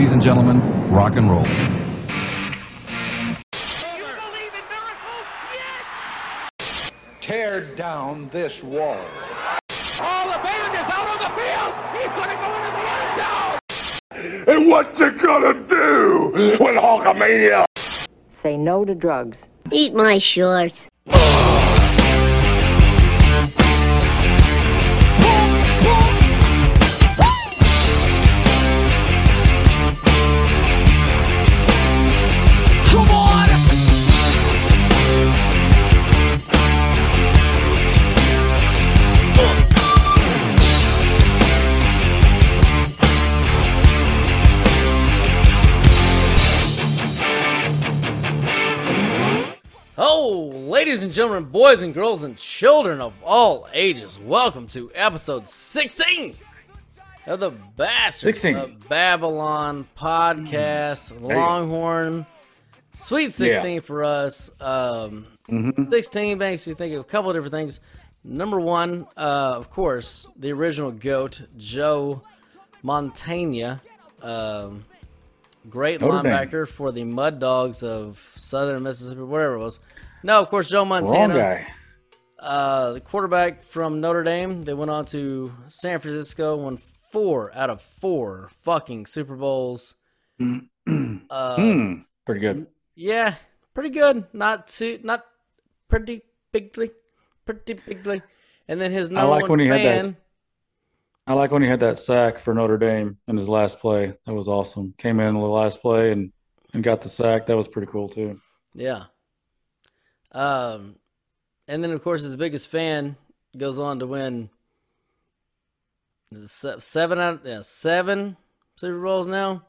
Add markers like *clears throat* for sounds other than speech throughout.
Ladies and gentlemen, rock and roll. Tear down this wall. Oh, the band is out on the field. He's going to go into the end zone. And what you gonna do with Hulkamania? Say no to drugs. Eat my shorts. Oh. Ladies and gentlemen, boys and girls, and children of all ages, welcome to episode 16 of the Bastard 16. of Babylon podcast. Longhorn, Sweet 16 for us. Um, 16 makes me think of a couple of different things. Number one, uh, of course, the original GOAT, Joe Montana. Um, great Notre Dame. linebacker for the Mud Dogs of Southern Mississippi, whatever it was. No, of course, Joe Montana, guy. uh, the quarterback from Notre Dame. They went on to San Francisco, won four out of four fucking Super Bowls. *clears throat* uh, Hmm. Pretty good. yeah, pretty good. Not too, not pretty bigly, pretty bigly. And then his I like one when he had that. I like when he had that sack for Notre Dame in his last play. That was awesome. Came in the last play and and got the sack. That was pretty cool too. Yeah. Um, and then of course his biggest fan goes on to win is it se- seven out yeah seven Super Bowls now,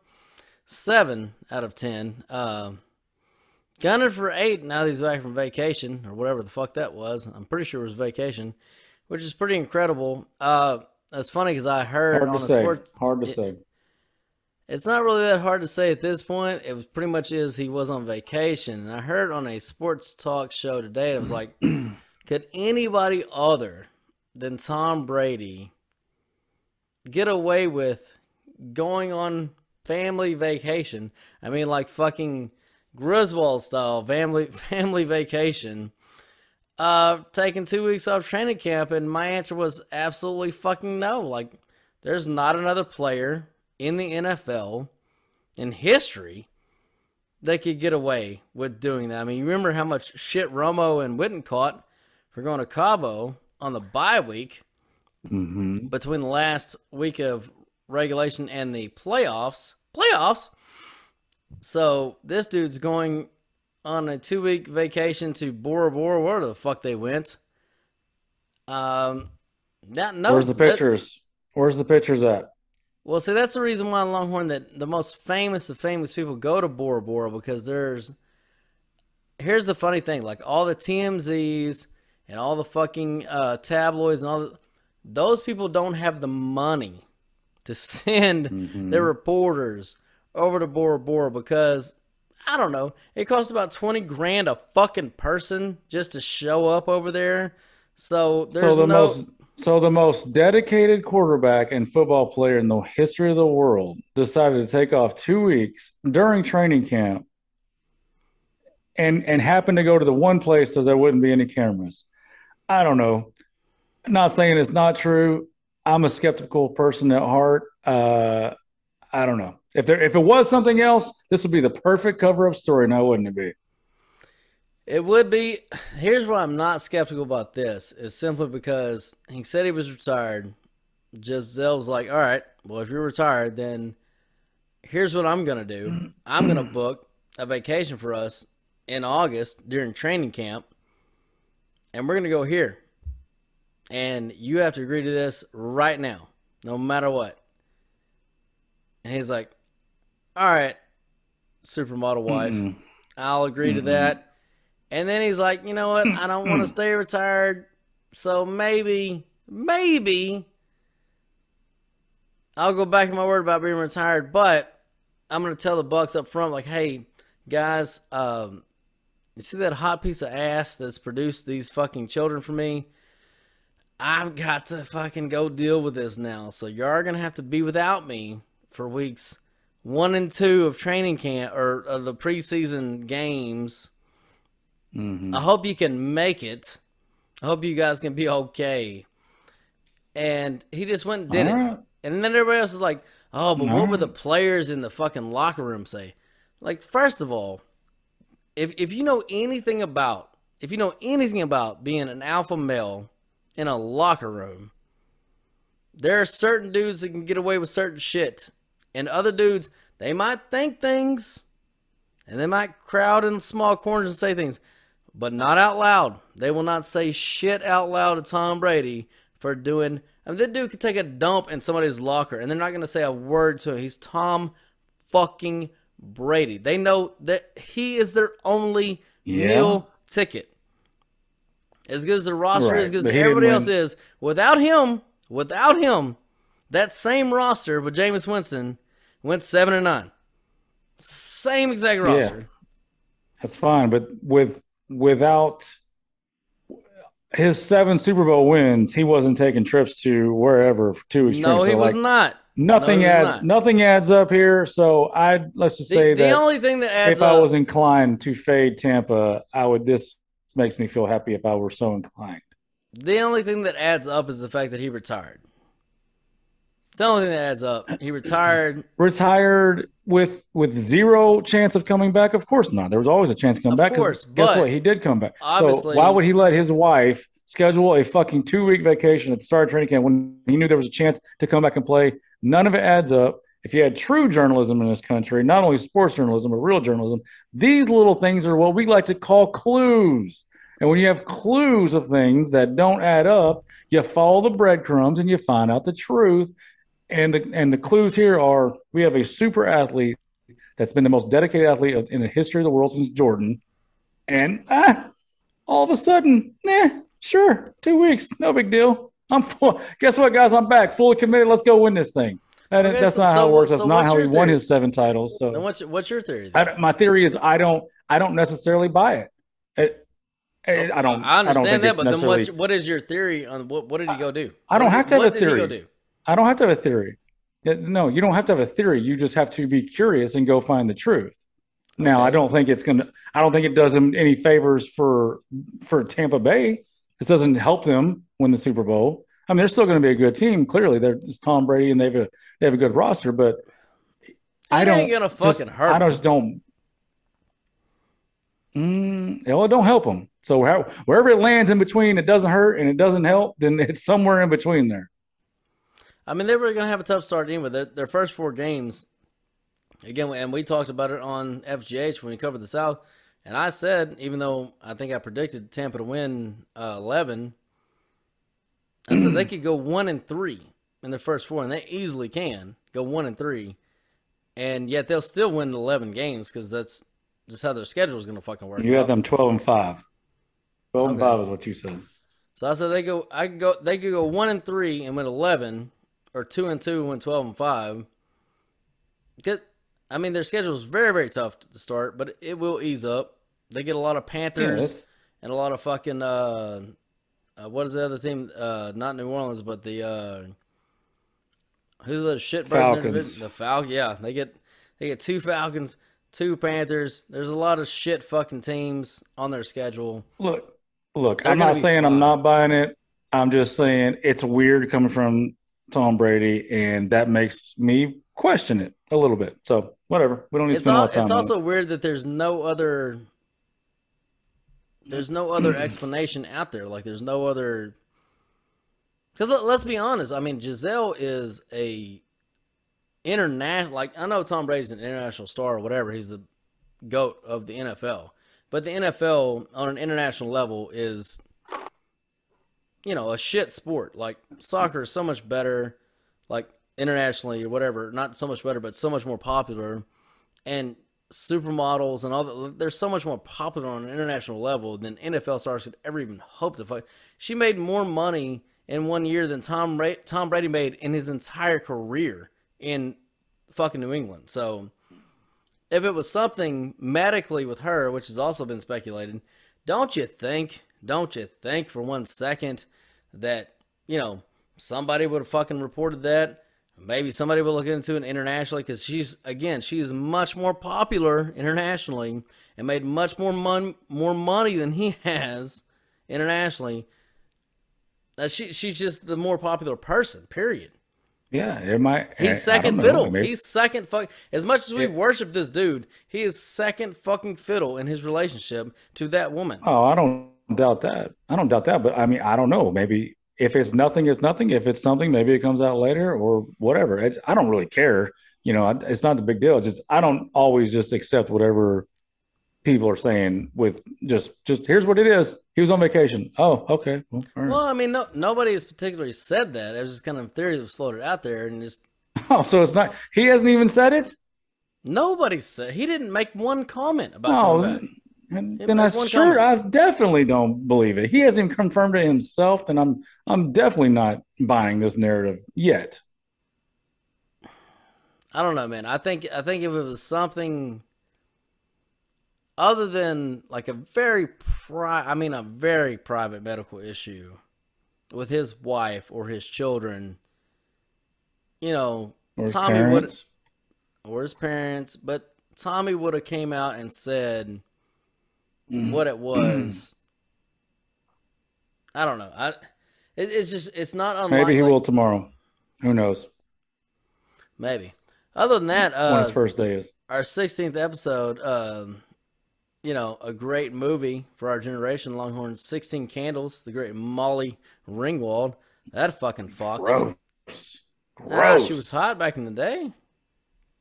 seven out of ten. Um, gunning for eight now that he's back from vacation or whatever the fuck that was. I'm pretty sure it was vacation, which is pretty incredible. Uh, it's funny because I heard Hard on to a say. sports Hard to it- say. It's not really that hard to say at this point. It was pretty much is he was on vacation. And I heard on a sports talk show today, it was like, *clears throat* could anybody other than Tom Brady get away with going on family vacation? I mean, like fucking Griswold style family *laughs* family vacation. Uh, taking two weeks off training camp, and my answer was absolutely fucking no. Like, there's not another player in the NFL in history that could get away with doing that. I mean, you remember how much shit Romo and Witten caught for going to Cabo on the bye week hmm between the last week of regulation and the playoffs. Playoffs. So this dude's going on a two week vacation to Bora Bora, where the fuck they went. Um, that no. Where's the that- pictures? Where's the pictures at? Well, see, that's the reason why Longhorn that the most famous of famous people go to Bora Bora because there's. Here's the funny thing: like all the TMZs and all the fucking uh, tabloids and all the, those people don't have the money to *laughs* send their reporters over to Bora Bora because I don't know. It costs about twenty grand a fucking person just to show up over there. So there's so the no. most so the most dedicated quarterback and football player in the history of the world decided to take off two weeks during training camp and and happened to go to the one place that there wouldn't be any cameras. I don't know. not saying it's not true. I'm a skeptical person at heart. Uh, I don't know. If there if it was something else, this would be the perfect cover up story, now wouldn't it be? It would be. Here's why I'm not skeptical about this is simply because he said he was retired. Gisele was like, "All right, well, if you're retired, then here's what I'm gonna do. I'm gonna *clears throat* book a vacation for us in August during training camp, and we're gonna go here. And you have to agree to this right now, no matter what." And he's like, "All right, supermodel wife, I'll agree to that." And then he's like, you know what? I don't want to stay retired. So maybe, maybe I'll go back on my word about being retired. But I'm going to tell the Bucs up front, like, hey, guys, um, you see that hot piece of ass that's produced these fucking children for me? I've got to fucking go deal with this now. So you are going to have to be without me for weeks one and two of training camp or of the preseason games. Mm-hmm. I hope you can make it. I hope you guys can be okay. And he just went and did All it. right. And then everybody else is like, oh, but All what would the players in the fucking locker room say? Like, first of all, if if you know anything about if you know anything about being an alpha male in a locker room, there are certain dudes that can get away with certain shit. And other dudes, they might think things and they might crowd in small corners and say things, but not out loud. They will not say shit out loud to Tom Brady for doing. I mean, that dude could take a dump in somebody's locker and they're not going to say a word to him. He's Tom fucking Brady. They know that he is their only Yeah. meal ticket. As good as the roster Right, is, as good as but everybody else is, without him, without him, that same roster with Jameis Winston went seven and nine. Same exact roster. That's fine, but with without his seven Super Bowl wins, he wasn't taking trips to wherever two weeks. No, he So, was like, not. Nothing No, adds not. nothing adds up here. So I let's just The, say the that the only thing that adds if I was inclined to fade Tampa, I would. This makes me feel happy if I were so inclined. the only thing that adds up is the fact that he retired. It's the only thing that adds up. He retired. Retired with with zero chance of coming back? Of course not. There was always a chance to come back. Of back. course, guess what? He did come back. obviously- so why would he let his wife schedule a fucking two week vacation at the start of training camp when he knew there was a chance to come back and play? None of it adds up. If you had true journalism in this country, not only sports journalism but real journalism, these little things are what we like to call clues. And when you have clues of things that don't add up, you follow the breadcrumbs and you find out the truth. And the and the clues here are we have a super athlete that's been the most dedicated athlete of- in the history of the world since Jordan. And ah, all of a sudden, eh, sure, two weeks, no big deal. I'm full. Guess what, guys? I'm back, fully committed. Let's go win this thing. And Okay, that's so- not how it works. That's so not how he your won his seven titles. Then So what's what's your theory? I my theory is I don't I don't necessarily buy it. It- I don't. I don't understand that, but then what's, what is your theory on what? What did he go do? I don't What have to have a did he go theory. I don't have to have a theory. No, you don't have to have a theory. You just have to be curious and go find the truth. Now, I don't think it's gonna. I don't think it does them any favors for for Tampa Bay. This doesn't help them win the Super Bowl. I mean, they're still going to be a good team. Clearly, they're it's Tom Brady and they have a they have a good roster. But I don't ain't gonna just- fucking hurt I just don't. Mm, well, it don't help them. So how, wherever it lands in between, it doesn't hurt and it doesn't help. Then it's somewhere in between there. I mean, they were going to have a tough start anyway. Their, their first four games, again, and we talked about it on FGH when we covered the South. And I said, even though I think I predicted Tampa to win uh, 11, I said they *clears throat* could go one and three in their first four, and they easily can go one and three. And yet they'll still win 11 games because that's just how their schedule is going to fucking work. You have them twelve and five. Twelve and five is what you said. So I said they go. I could go. They could go one and three and win eleven, or two and two win twelve and five. Get, I mean, their schedule is very very tough to start, but it will ease up. They get a lot of Panthers that's- and a lot of fucking. Uh, uh, what is the other team? Uh, not New Orleans, but the uh, who's the shit Falcons. The Falcons. Yeah, they get they get two Falcons, two Panthers. There's a lot of shit fucking teams on their schedule. look, look. They're I'm not saying I'm not buying it. I'm just saying it's weird coming from Tom Brady, and that makes me question it a little bit. So whatever. We don't need to it's spend a lot of time. it's also it. weird that there's no other there's no other *clears throat* explanation out there like there's no other because let's be honest i mean gisele is a international like i know tom brady's an international star or whatever he's the goat of the nfl but the nfl on an international level is you know a shit sport like soccer is so much better like internationally or whatever not so much better but so much more popular and supermodels and all that. They're so much more popular on an international level than NFL stars could ever even hope to fight. She made more money in one year than Tom Ra- Tom Brady made in his entire career in fucking New England. So if it was something medically with her, which has also been speculated, don't you think? Don't you think for one second that you know somebody would have fucking reported that? maybe somebody would look into it internationally because she's again she is much more popular internationally and made much more money more money than he *laughs* has internationally. Uh, she she's just the more popular person. Period. Yeah, it might. I He's second fiddle. maybe- He's second fuck. As much as we worship this dude, he is second fucking fiddle in his relationship to that woman. Oh, I don't doubt that. I don't doubt that. But I mean, I don't know. Maybe if it's nothing, it's nothing. If it's something, maybe it comes out later or whatever. It's, I don't really care. You know, I- it's not the big deal. It's just I don't always just accept whatever people are saying with just just here's what it is. He was on vacation. Oh, okay. Well, right. Well, I mean, no, nobody has particularly said that. It was just kind of a theory that was floated out there, and just *laughs* Oh, so it's not. He hasn't even said it. nobody said he didn't make one comment about Oh, back. then, I sure I definitely don't believe it. He hasn't even confirmed it himself. Then I'm I'm definitely not buying this narrative yet. I don't know, man. I think I think if it was something other than like a very pri- I mean a very private medical issue with his wife or his children, you know, Or Tommy would or his parents, but Tommy would have came out and said Mm. what it was. *clears throat* I don't know. I it, it's just it's not unlikely. Maybe he will tomorrow. Who knows? Maybe. Other than that, when uh, his first day is. our 16th episode, um, you know, a great movie for our generation, Longhorn 16 Candles, the great Molly Ringwald. That fucking fox. Gross. Ah, Gross. she was hot back in the day.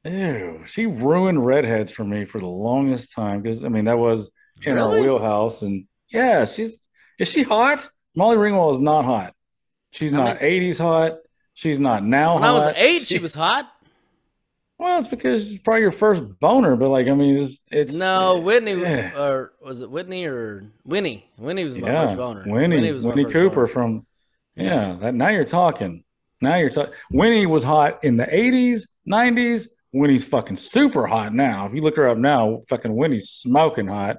Ew. She ruined redheads for me for the longest time because I mean that was in our Really? wheelhouse. And yeah, she's is she hot? Molly Ringwald is not hot. She's I not 80s hot. She's not now hot. When I was eight, she was hot. Well, it's because it's probably your first boner, but like I mean, it's it's No, Whitney, yeah. or was it Whitney or Winnie? Winnie was my yeah, first boner. Winnie, Winnie, was first Cooper boner. from yeah. That now you're talking. Now you're talking. Winnie was hot in the 80s, 90s. Winnie's fucking super hot now. If you look her up now, fucking Winnie's smoking hot.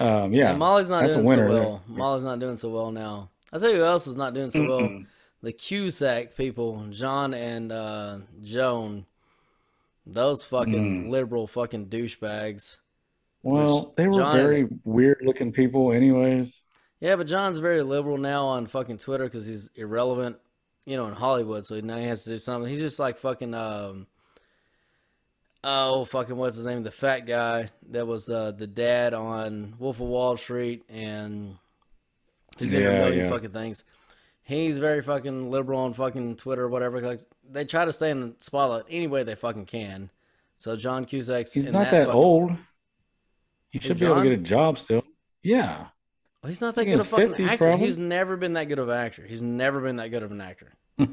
Um, yeah, Yeah, Molly's not doing so there. well. Molly's not doing so well now. I'll tell you who else is not doing so well. The Cusack people, John and uh, Joan. Those fucking Mm. liberal fucking douchebags. Well, they were John very is- weird looking people, anyways. Yeah, but John's very liberal now on fucking Twitter because he's irrelevant, you know, in Hollywood. So now he has to do something. He's just like fucking, um, oh, fucking, what's his name? The fat guy that was uh, the dad on Wolf of Wall Street. And he's a Yeah, million yeah. fucking things. He's very fucking liberal on fucking Twitter or whatever. Like, they try to stay in the spotlight any way they fucking can. So John cusack He's not that, fucking- old. He should be able to get a job still. Yeah. Well, he's not that good of a fucking 50s actor. probably. He's never been that good of an actor. He's never been that good of an actor. *laughs*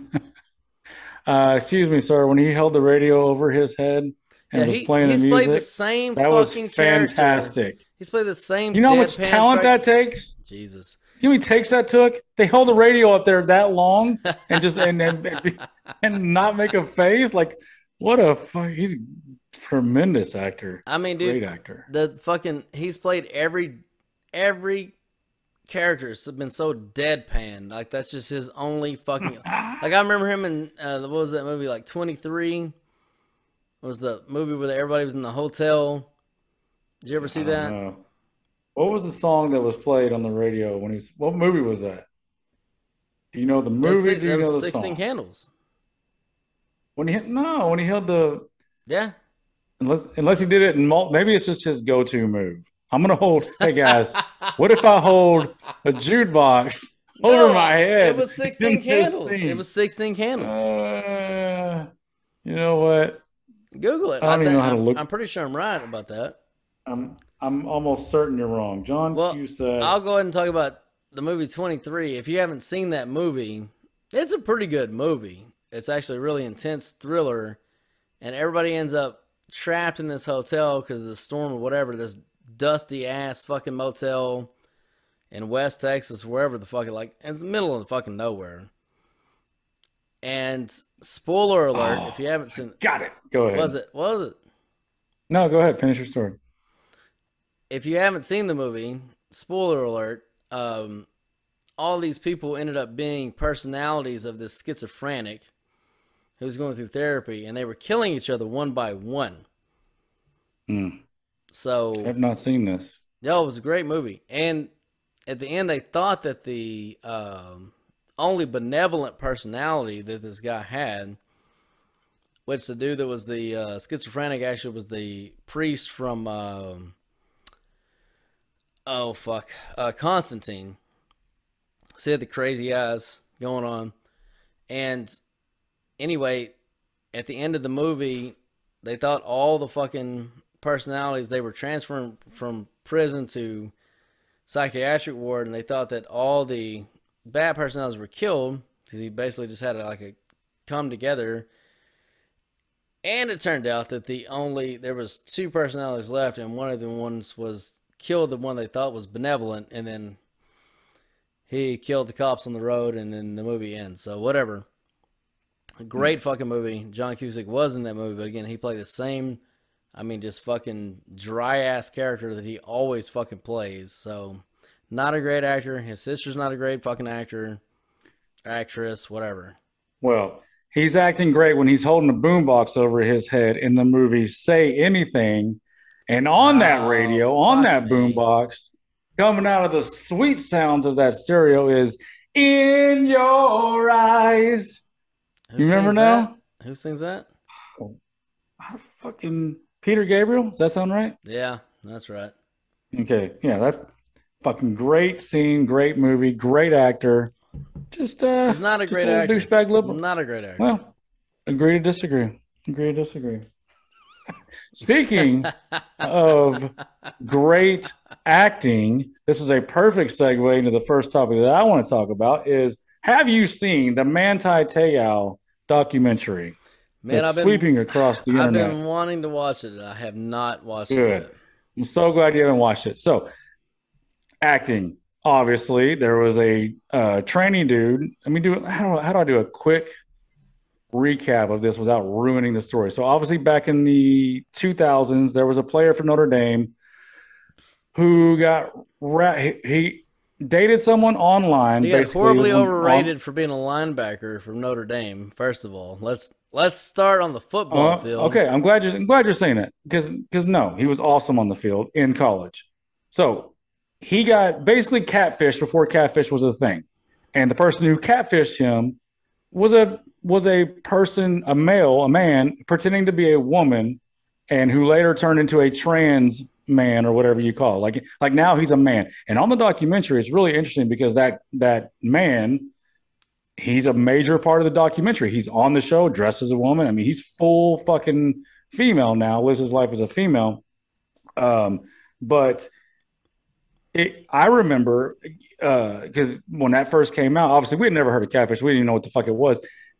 Uh, excuse me, sir. When he held the radio over his head and Yeah, was he, playing he's the played the same that was fucking character. fantastic. He's played the same. You know how much talent that takes? Jesus. You know how many takes that took? They held the radio up there that long and just and and, and *laughs* not make a face. Like, what a fuck! He's a tremendous actor, I mean, dude, great actor. the fucking he's played every every character has been so deadpan. Like that's just his only fucking. *laughs* like I remember him in uh, what was that movie? Like Twenty Three. Was the movie where everybody was in the hotel? Did you ever see that? know. What was the song that was played on the radio when he was? What movie was that? Do you know the movie? si- Do you know the Sixteen song? Candles. When he hit, no, when he held the Yeah. unless unless he did it in mul- maybe it's just his go-to move. I'm gonna hold. Hey guys, what if I hold a jukebox *laughs* over No, my head? It was 16 candles. It was 16 candles. Uh, you know what? Google it. I don't even know how to I'm, look- I'm pretty sure I'm right about that. I'm I'm almost certain you're wrong, John Well, Cusack. I'll go ahead and talk about the movie 23. If you haven't seen that movie, it's a pretty good movie. It's actually a really intense thriller, and everybody ends up trapped in this hotel because of the storm or whatever. This dusty ass fucking motel in West Texas, wherever the fuck it like. It's the middle of the fucking nowhere. And spoiler alert, if you haven't seen, Got it. Go ahead. was it was it? No, go ahead. Finish your story. if you haven't seen the movie, spoiler alert, um, all these people ended up being personalities of this schizophrenic who was going through therapy, and they were killing each other one by one. Mm. So I've not seen this. Yeah, it was a great movie. And at the end, they thought that the um, only benevolent personality that this guy had, which the dude that was the uh, schizophrenic actually was the priest from, um, oh, fuck, uh, Constantine. So he had the crazy eyes going on. And anyway, at the end of the movie, they thought all the fucking personalities they were transferring from prison to psychiatric ward, and they thought that all the bad personalities were killed because he basically just had a, like a come together. And it turned out that the only there was two personalities left, and one of the ones was killed the one they thought was benevolent, and then he killed the cops on the road, and then the movie ends. So whatever. A great hmm. fucking movie. John Cusack was in that movie, but again, he played the same I mean, just fucking dry ass character that he always fucking plays. So, not a great actor. His sister's not a great fucking actor, actress, whatever. Well, he's acting great when he's holding a boombox over his head in the movie Say Anything. And on that Oh, radio, on that boombox, coming out of the sweet sounds of that stereo is In Your Eyes. Who You remember now? that? Who sings that? Oh, I fucking Peter Gabriel. Does that sound right? Yeah, that's right. Okay. Yeah, that's fucking great scene, great movie, great actor. Just uh He's not a great little actor. douchebag liberal. Not a great actor. Well, agree to disagree. Agree to disagree. *laughs* Speaking of great acting, this is a perfect segue into the first topic that I want to talk about is have you seen the Manti Te'o documentary Man, that's I've been sweeping across the I've internet? been wanting to watch it. I have not watched Good. it. I'm so glad you haven't watched it. So, acting, obviously, there was a uh, training dude. Let me do how do, how do I do a quick recap of this without ruining the story? So, obviously, back in the 2000s, there was a player for Notre Dame who got ra- he, he dated someone online. He got horribly on- overrated for being a linebacker from Notre Dame. First of all, let's let's start on the football Uh, field. Okay, I'm glad you're I'm glad you're saying that because because no, he was awesome on the field in college. So he got basically catfish before catfish was a thing, and the person who catfished him was a was a person, a male, a man pretending to be a woman, and who later turned into a trans man or whatever you call it. Like like now he's a man. And on the documentary, it's really interesting because that that man he's a major part of the documentary. He's on the show dressed as a woman. I mean, he's full fucking female now, lives his life as a female. Um, but it, I remember because when that first came out, obviously we had never heard of catfish. We didn't know what the fuck it was.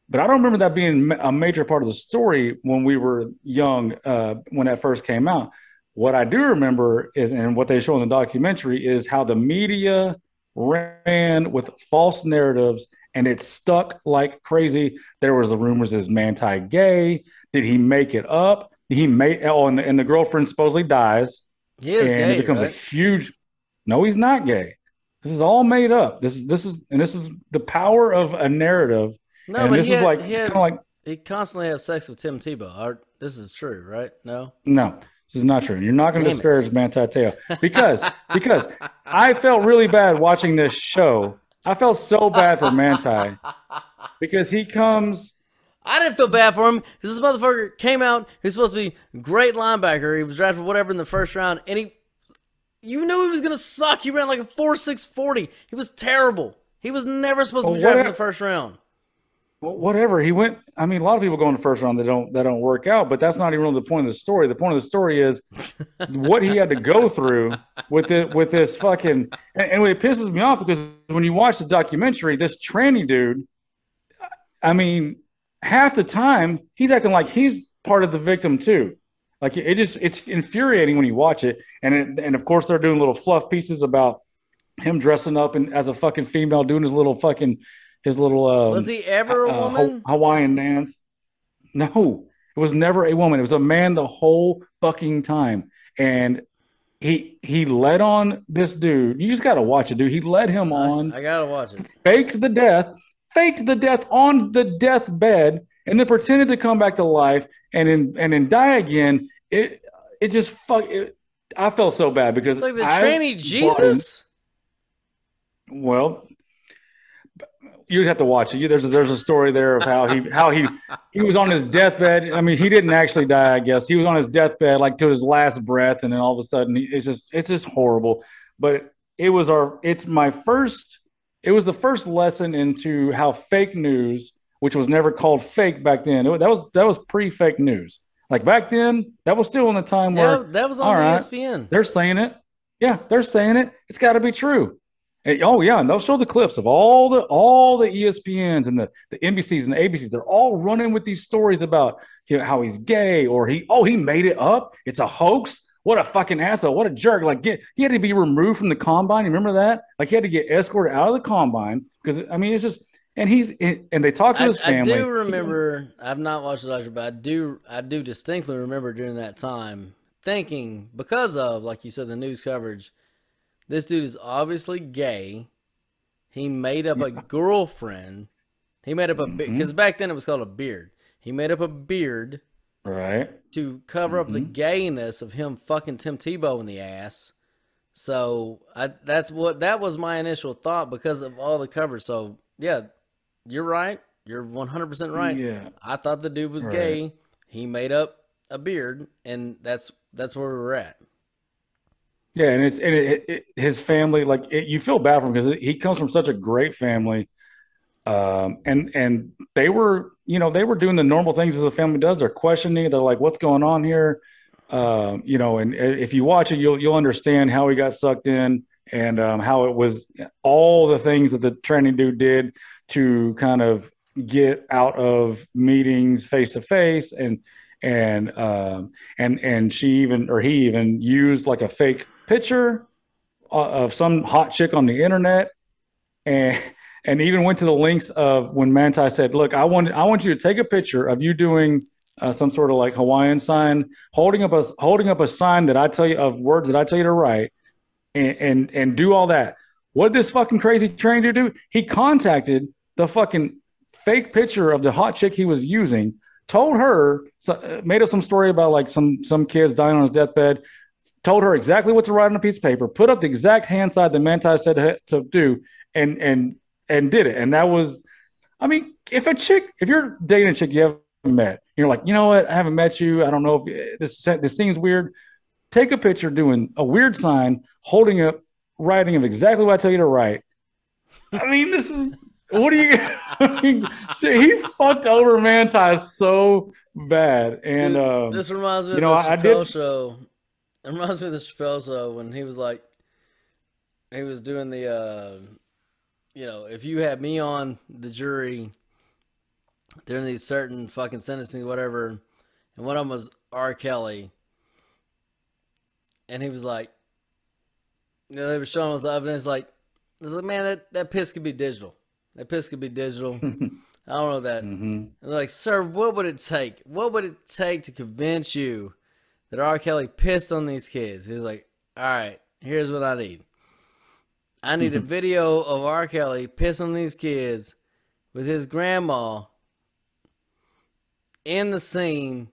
But I don't remember that being a major part of the story when we were young, uh, when that first came out. What I do remember is, and what they show in the documentary, is how the media ran with false narratives and it stuck like crazy. There was the rumors is Manti gay. Did he make it up? He made oh, and the, and the girlfriend supposedly dies, He is and gay, it becomes right? a huge. No, he's not gay. This is all made up. This is this is and this is the power of a narrative. No, and but this he is had- like he like He constantly has sex with Tim Tebow. Our- This is true, right? No. No, this is not true. You're not going to it. disparage Manti Te'o because because I felt really bad watching this show. I felt so bad for Manti *laughs* because he comes. I didn't feel bad for him because this motherfucker came out. He's supposed to be great linebacker. He was drafted whatever in the first round, and he, you knew he was gonna suck. He ran like a four six forty. He was terrible. He was never supposed to be Well, drafted in whatever- the first round. well, Whatever he went, I mean, a lot of people go in the first round that don't that don't work out, but that's not even really the point of the story. The point of the story is *laughs* what he had to go through with it with this fucking. And, and it pisses me off because when you watch the documentary, this tranny dude, I mean, half the time he's acting like he's part of the victim too. Like it just it's infuriating when you watch it, and it, and of course they're doing little fluff pieces about him dressing up and as a fucking female, doing his little fucking his little um, Was he ever a uh, woman? Hawaiian dance. No, it was never a woman. It was a man the whole fucking time, and he he led on this dude. You just got to watch it, dude. He led him on I, I gotta watch it. faked the death, faked the death on the deathbed, and then pretended to come back to life and then and then die again. It it just fuck. It, I felt so bad because It's like the I tranny Jesus. in- well, you'd have to watch it. There's a, there's a story there of how he how he he was on his deathbed. I mean, he didn't actually die. I guess he was on his deathbed like to his last breath, and then all of a sudden, he, it's just it's just horrible. But it was our it's my first. It was the first lesson into how fake news, which was never called fake back then. It, that was that was pre-fake news. Like back then, that was still in the time Yeah, where that was on all right. ESPN. they're saying it. Yeah, they're saying it. It's got to be true. And- oh yeah, and they'll show the clips of all the all the ESPNs and the the NBCs and the ABCs. They're all running with these stories about you know, how he's gay or he oh he made it up. It's a hoax. What a fucking asshole. What a jerk. Like get he had to be removed from the combine. You remember that? Like he had to get escorted out of the combine because I mean it's just and he's and they talk to his I family. I do remember. I've not watched the doctor, but I do. I do distinctly remember during that time thinking because of, like you said, the news coverage. This dude is obviously gay. He made up a girlfriend. He made up a Mm-hmm. because back then it was called a beard. He made up a beard Right. to cover up the Mm-hmm. gayness of him fucking Tim Tebow in the ass. So I, that's what that was my initial thought because of all the coverage. So yeah, you're right. You're 100 percent right. Yeah. I thought the dude was Right. gay. He made up a beard, and that's that's where we were at. Yeah, and it's and it, it, his family like it, you feel bad for him because he comes from such a great family, um, and and they were you know they were doing the normal things as a family does. They're questioning. They're like, "What's going on here?" Um, you know, and if you watch it, you'll you'll understand how he got sucked in and um, how it was all the things that the training dude did to kind of get out of meetings face to face and and um, and and she even or he even used like a fake picture uh, of some hot chick on the internet and and even went to the links of when Manti said, "Look, I want I want you to take a picture of you doing uh, some sort of like Hawaiian sign, holding up a holding up a sign that I tell you of words that I tell you to write, and and, and do all that." What did this fucking crazy trainer do? He contacted the fucking fake picture of the hot chick he was using, told her, uh, made up some story about like some some kids dying on his deathbed, told her exactly what to write on a piece of paper, put up the exact hand side the Manti said to, do, and and and did it. And that was, I mean, if a chick, if you're dating a chick you haven't met, you're like, you know what, I haven't met you, I don't know if this this seems weird. Take a picture doing a weird sign, holding up, writing of exactly what I tell you to write. I mean, this is what do you? I mean, shit, he fucked over Manti so bad, and Dude, um, this reminds me you know, of the I- I did- show. It reminds me of the Chappelle show when he was like, he was doing the, uh, you know, if you had me on the jury during these certain fucking sentencing, whatever, and one of them was R. Kelly, and he was like, you know, they were showing us the evidence, like, it's like, man, that, that piss could be digital. That piss could be digital. *laughs* I don't know that. mhm. They're like, sir, what would it take? What would it take to convince you that R. Kelly pissed on these kids? He's like, all right, here's what I need. I need a *laughs* video of R. Kelly pissing on these kids with his grandma in the scene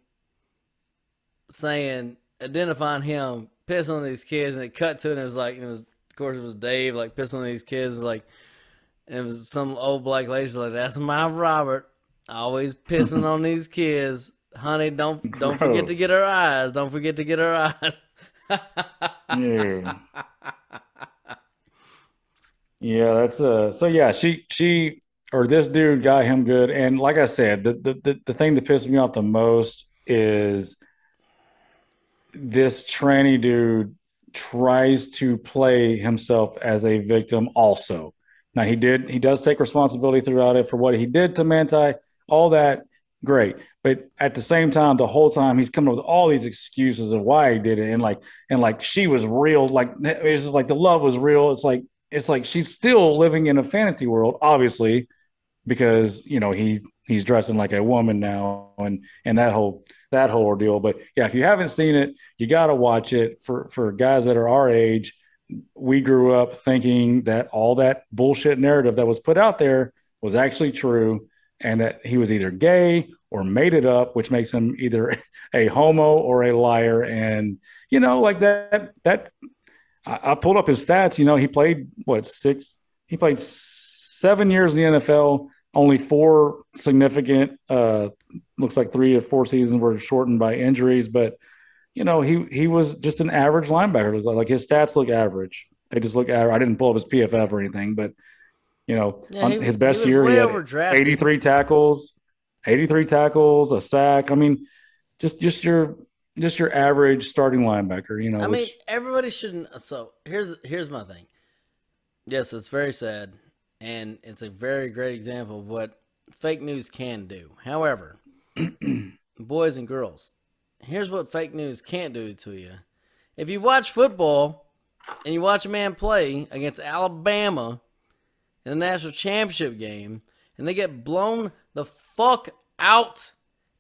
saying, identifying him, pissing on these kids, and it cut to it, and it was like, it was, of course, it was Dave, like, pissing on these kids, like, it was some old black lady. She's like, "That's my Robert, always pissing on these kids, honey. Don't don't forget to get her eyes. Don't forget to get her eyes." Yeah. yeah, that's uh so yeah, she she or this dude got him good. And like I said, the the the, the thing that pisses me off the most is this tranny dude tries to play himself as a victim also. Now he did he does take responsibility throughout it for what he did to Manti, all that great. But at the same time, the whole time he's coming up with all these excuses of why he did it, and like and like she was real, like it's just like the love was real. It's like it's like she's still living in a fantasy world, obviously, because you know he he's dressing like a woman now, and and that whole that whole ordeal. But yeah, if you haven't seen it, you got to watch it. For for guys that are our age, we grew up thinking that all that bullshit narrative that was put out there was actually true and that he was either gay or made it up, which makes him either *laughs* a homo or a liar. And you know, like that that I, I pulled up his stats. You know, he played what six? He played seven years in the NFL. Only four significant. Uh, looks like three or four seasons were shortened by injuries, but you know, he he was just an average linebacker. Like his stats look average. They just look average. I didn't pull up his PFF or anything, but you know, Yeah, he- his best was year, he had 83 tackles, 83 tackles, a sack. I mean, just just your just your average starting linebacker. You know, I which, mean, everybody shouldn't. So here's here's my thing. Yes, it's very sad, and it's a very great example of what fake news can do. However, *clears throat* boys and girls, here's what fake news can't do to you. If you watch football and you watch a man play against Alabama in the national championship game, and they get blown the fuck out,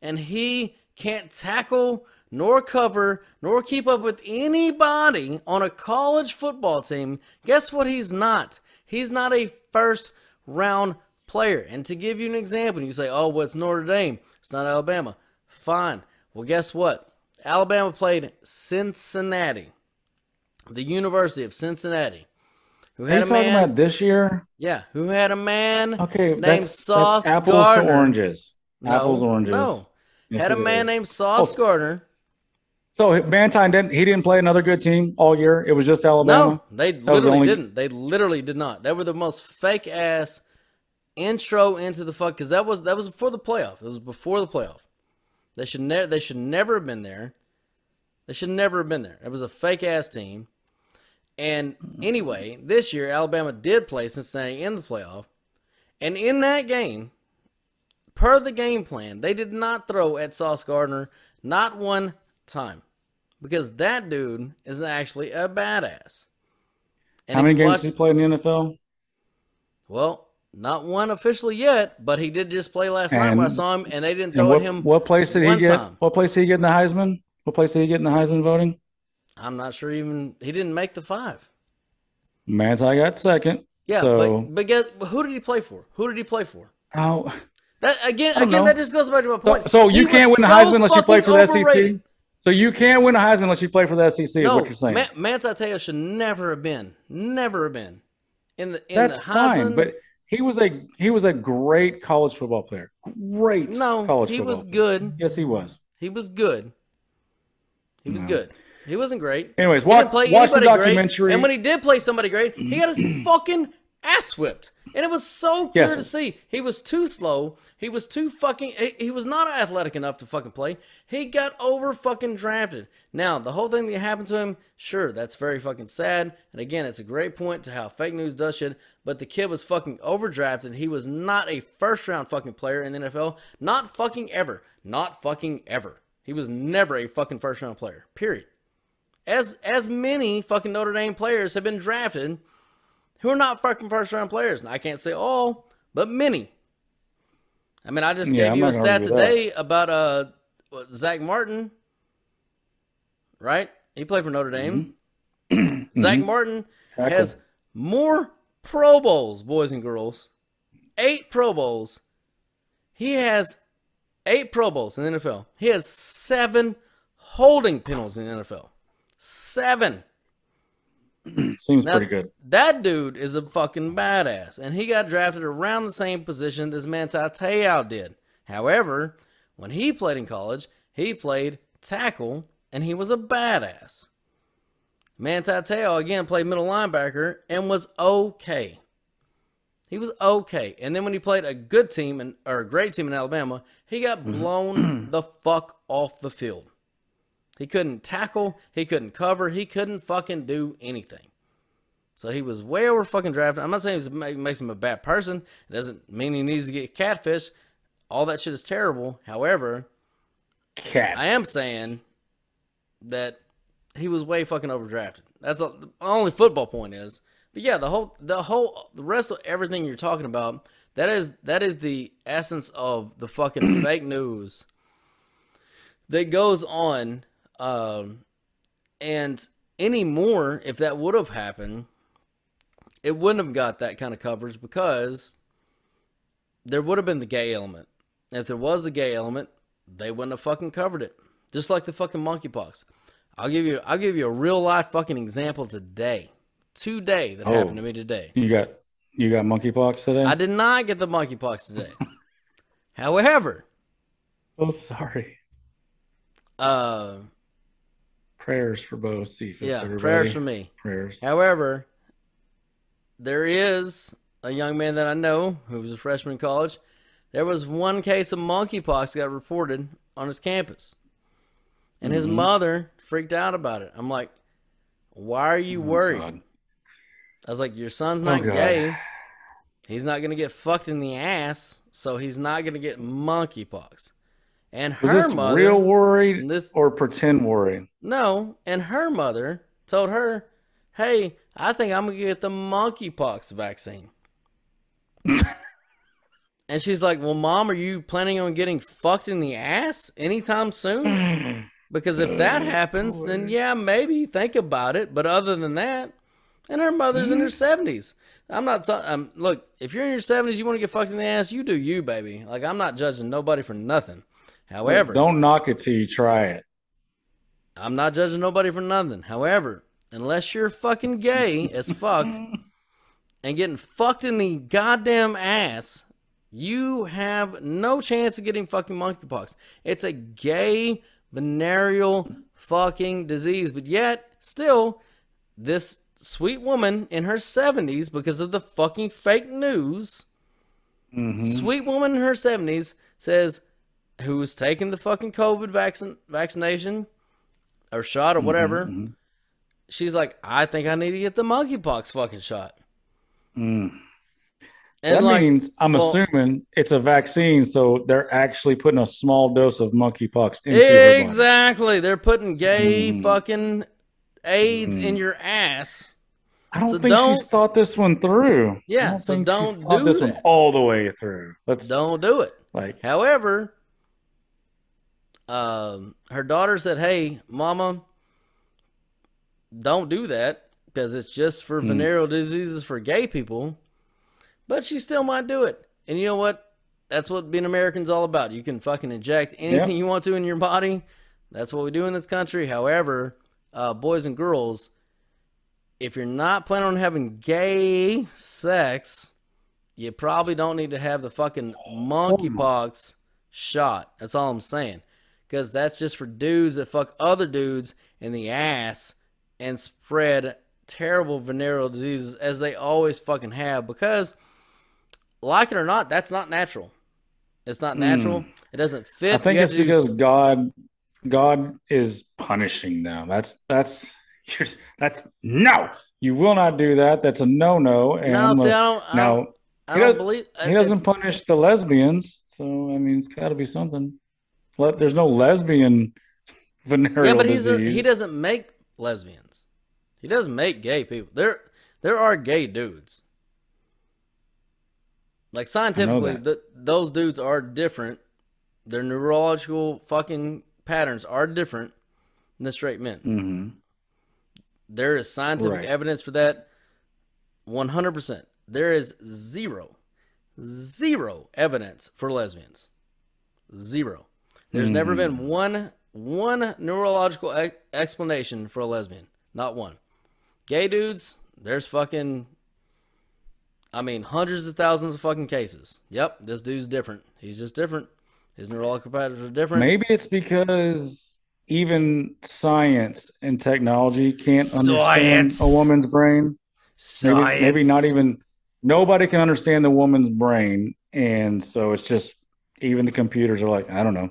and he can't tackle nor cover nor keep up with anybody on a college football team, guess what he's not? He's not a first round player. And to give you an example, you say, oh, well, it's Notre Dame, it's not Alabama. Fine. Well, guess what? Alabama played Cincinnati, the University of Cincinnati. Who are had you a talking man, about this year? yeah, who had a man Okay, named that's, Sauce that's apples Gardner. to oranges. No, apples oranges. No, Yes, had a man is. named Sauce Oh, Gardner. So Mantine didn't. He didn't play another good team all year. It was just Alabama. No, they the literally only- didn't. They literally did not. They were the most fake ass intro into the fuck because that was that was before the playoff. It was before the playoff. They should never. They should never have been there. They should never have been there. It was a fake ass team. And anyway, this year Alabama did play Cincinnati in the playoff, and in that game, per the game plan, they did not throw at Sauce Gardner not one time because that dude is actually a badass. And How many games watch- did he play in the NFL? Well, not one officially yet, but he did just play last night when I saw him, and they didn't throw what, him. what place did he get? time. What place did he get in the Heisman? What place did he get in the Heisman voting? I'm not sure even he didn't make the five. Manti got second. Yeah, So but but guess, who did he play for? Who did he play for? how? That again, again, know. that just goes back to my point. so you He can't win the so Heisman unless you play for the SEC. So you can't win a Heisman unless you play for the SEC. Is No, what you're saying? Ma- Manti Te'o should never have been, never have been in the in That's the Heisman. fine, but he was a he was a great college football player. Great. no, college he was player. good. Yes, he was. He was good. He was good. He wasn't great. Anyways, watch, watch the anybody great, documentary. And when he did play somebody great, he got his *clears throat* fucking ass whipped. And it was so clear Yes. to see. He was too slow. He was too fucking. He, he was not athletic enough to fucking play. He got over fucking drafted. Now, the whole thing that happened to him, sure, that's very fucking sad. And again, it's a great point to how fake news does shit. But the kid was fucking overdrafted. He was not a first round fucking player in the NFL. Not fucking ever. Not fucking ever. He was never a fucking first round player. Period as as many fucking Notre Dame players have been drafted who are not fucking first round players. And I can't say all, but many. I mean, I just Yeah, gave I'm you a stat with that. today about uh Zach Martin, right? He played for Notre Dame. Mm-hmm. *clears throat* *clears throat* Zach Martin Tackle. has more Pro Bowls, boys and girls. Eight Pro Bowls. He has eight Pro Bowls in the NFL. He has seven holding penalties in the NFL. Seven. *clears throat* Seems Now, pretty good. That dude is a fucking badass, and he got drafted around the same position as Manti Te'o did. However, when he played in college, he played tackle, and he was a badass. Manti Te'o again played middle linebacker and was okay. He was okay, and then when he played a good team and or a great team in Alabama, he got mm-hmm. blown *clears throat* the fuck off the field. He couldn't tackle, he couldn't cover, he couldn't fucking do anything. So he was way over fucking drafted. I'm not saying it ma- makes him a bad person. It doesn't mean he needs to get catfish. All that shit is terrible. However, Cat. I am saying that he was way fucking overdrafted. That's a, the only football point is. But yeah, the whole the whole the rest of everything you're talking about, that is that is the essence of the fucking *clears throat* fake news that goes on um and anymore if that would have happened, it wouldn't have got that kind of coverage because there would have been the gay element. If there was the gay element, they wouldn't have fucking covered it. Just like the fucking monkeypox. I'll give you I'll give you a real life fucking example today. Today that Oh. happened to me today. You got you got monkeypox today? I did not get the monkeypox today. However, *laughs* oh, sorry. uh Prayers for Bocephus. yeah, everybody. prayers for me. Prayers. However, there is a young man that I know who was a freshman in college. There was one case of monkeypox got reported on his campus. And his Mm-hmm. mother freaked out about it. I'm like, why are you worried? Oh, God. I was like, your son's Oh, not God. gay. He's not going to get fucked in the ass, so he's not going to get monkeypox. And Was her this mother, real worried this or pretend worry? no, and her mother told her, "Hey, I think I'm gonna get the monkeypox vaccine." *laughs* and she's like, "Well, mom, are you planning on getting fucked in the ass anytime soon? *sighs* Because if that happens, then yeah, maybe think about it. But other than that, and her mother's in her seventies. I'm not. ta- um, look, if you're in your seventies, you want to get fucked in the ass, you do you, baby. Like I'm not judging nobody for nothing. However, Don't knock it till you try it. I'm not judging nobody for nothing. However, unless you're fucking gay as fuck *laughs* and getting fucked in the goddamn ass, you have no chance of getting fucking monkeypox. It's a gay venereal fucking disease, but yet still this sweet woman in her 70s because of the fucking fake news mm-hmm. sweet woman in her 70s says who's taking the fucking covid vaccine vaccination or shot or Mm-hmm, whatever she's like i think i need to get the monkeypox fucking shot and Mm. that like, means I'm well- assuming it's a vaccine, so they're actually putting a small dose of monkeypox into exactly they're putting gay Mm. fucking aids in your ass I don't So think she's don't- thought this one through. Yeah, don't so don't she's do this one all the way through. Let's don't do it like However, um, her daughter said, "Hey, mama, don't do that because it's just for venereal diseases for gay people." But she still might do it. And you know what? That's what being American's all about. You can fucking inject anything Yeah. you want to in your body. That's what we do in this country. However, uh, boys and girls, if you're not planning on having gay sex, you probably don't need to have the fucking monkeypox shot. That's all I'm saying. Because that's just for dudes that fuck other dudes in the ass and spread terrible venereal diseases as they always fucking have. Because, like it or not, that's not natural. It's not natural. It doesn't fit. Hmm. I think it's do because God God is punishing them. That's that's you're- that's no. You will not do that. That's a no no. And No, see, a- I don't. I now don't, I don't believe he doesn't punish the lesbians, so I mean it's got to be something. There's no lesbian *laughs* venereal Yeah, but he's a, he doesn't make lesbians. He doesn't make gay people. There there are gay dudes. Like scientifically, that. th those dudes are different. Their neurological fucking patterns are different than straight men. Mhm. There is scientific Right. evidence for that. One hundred percent. There is zero, zero evidence for lesbians. Zero. There's never hmm. been one one neurological e- explanation for a lesbian. Not one. Gay dudes, there's fucking I mean hundreds of thousands of fucking cases. Yep, this dude's different. He's just different. His neurological patterns are different. Maybe it's because even science and technology can't understand a woman's brain. Maybe, maybe not even nobody can understand the woman's brain, and so it's just even the computers are like, I don't know,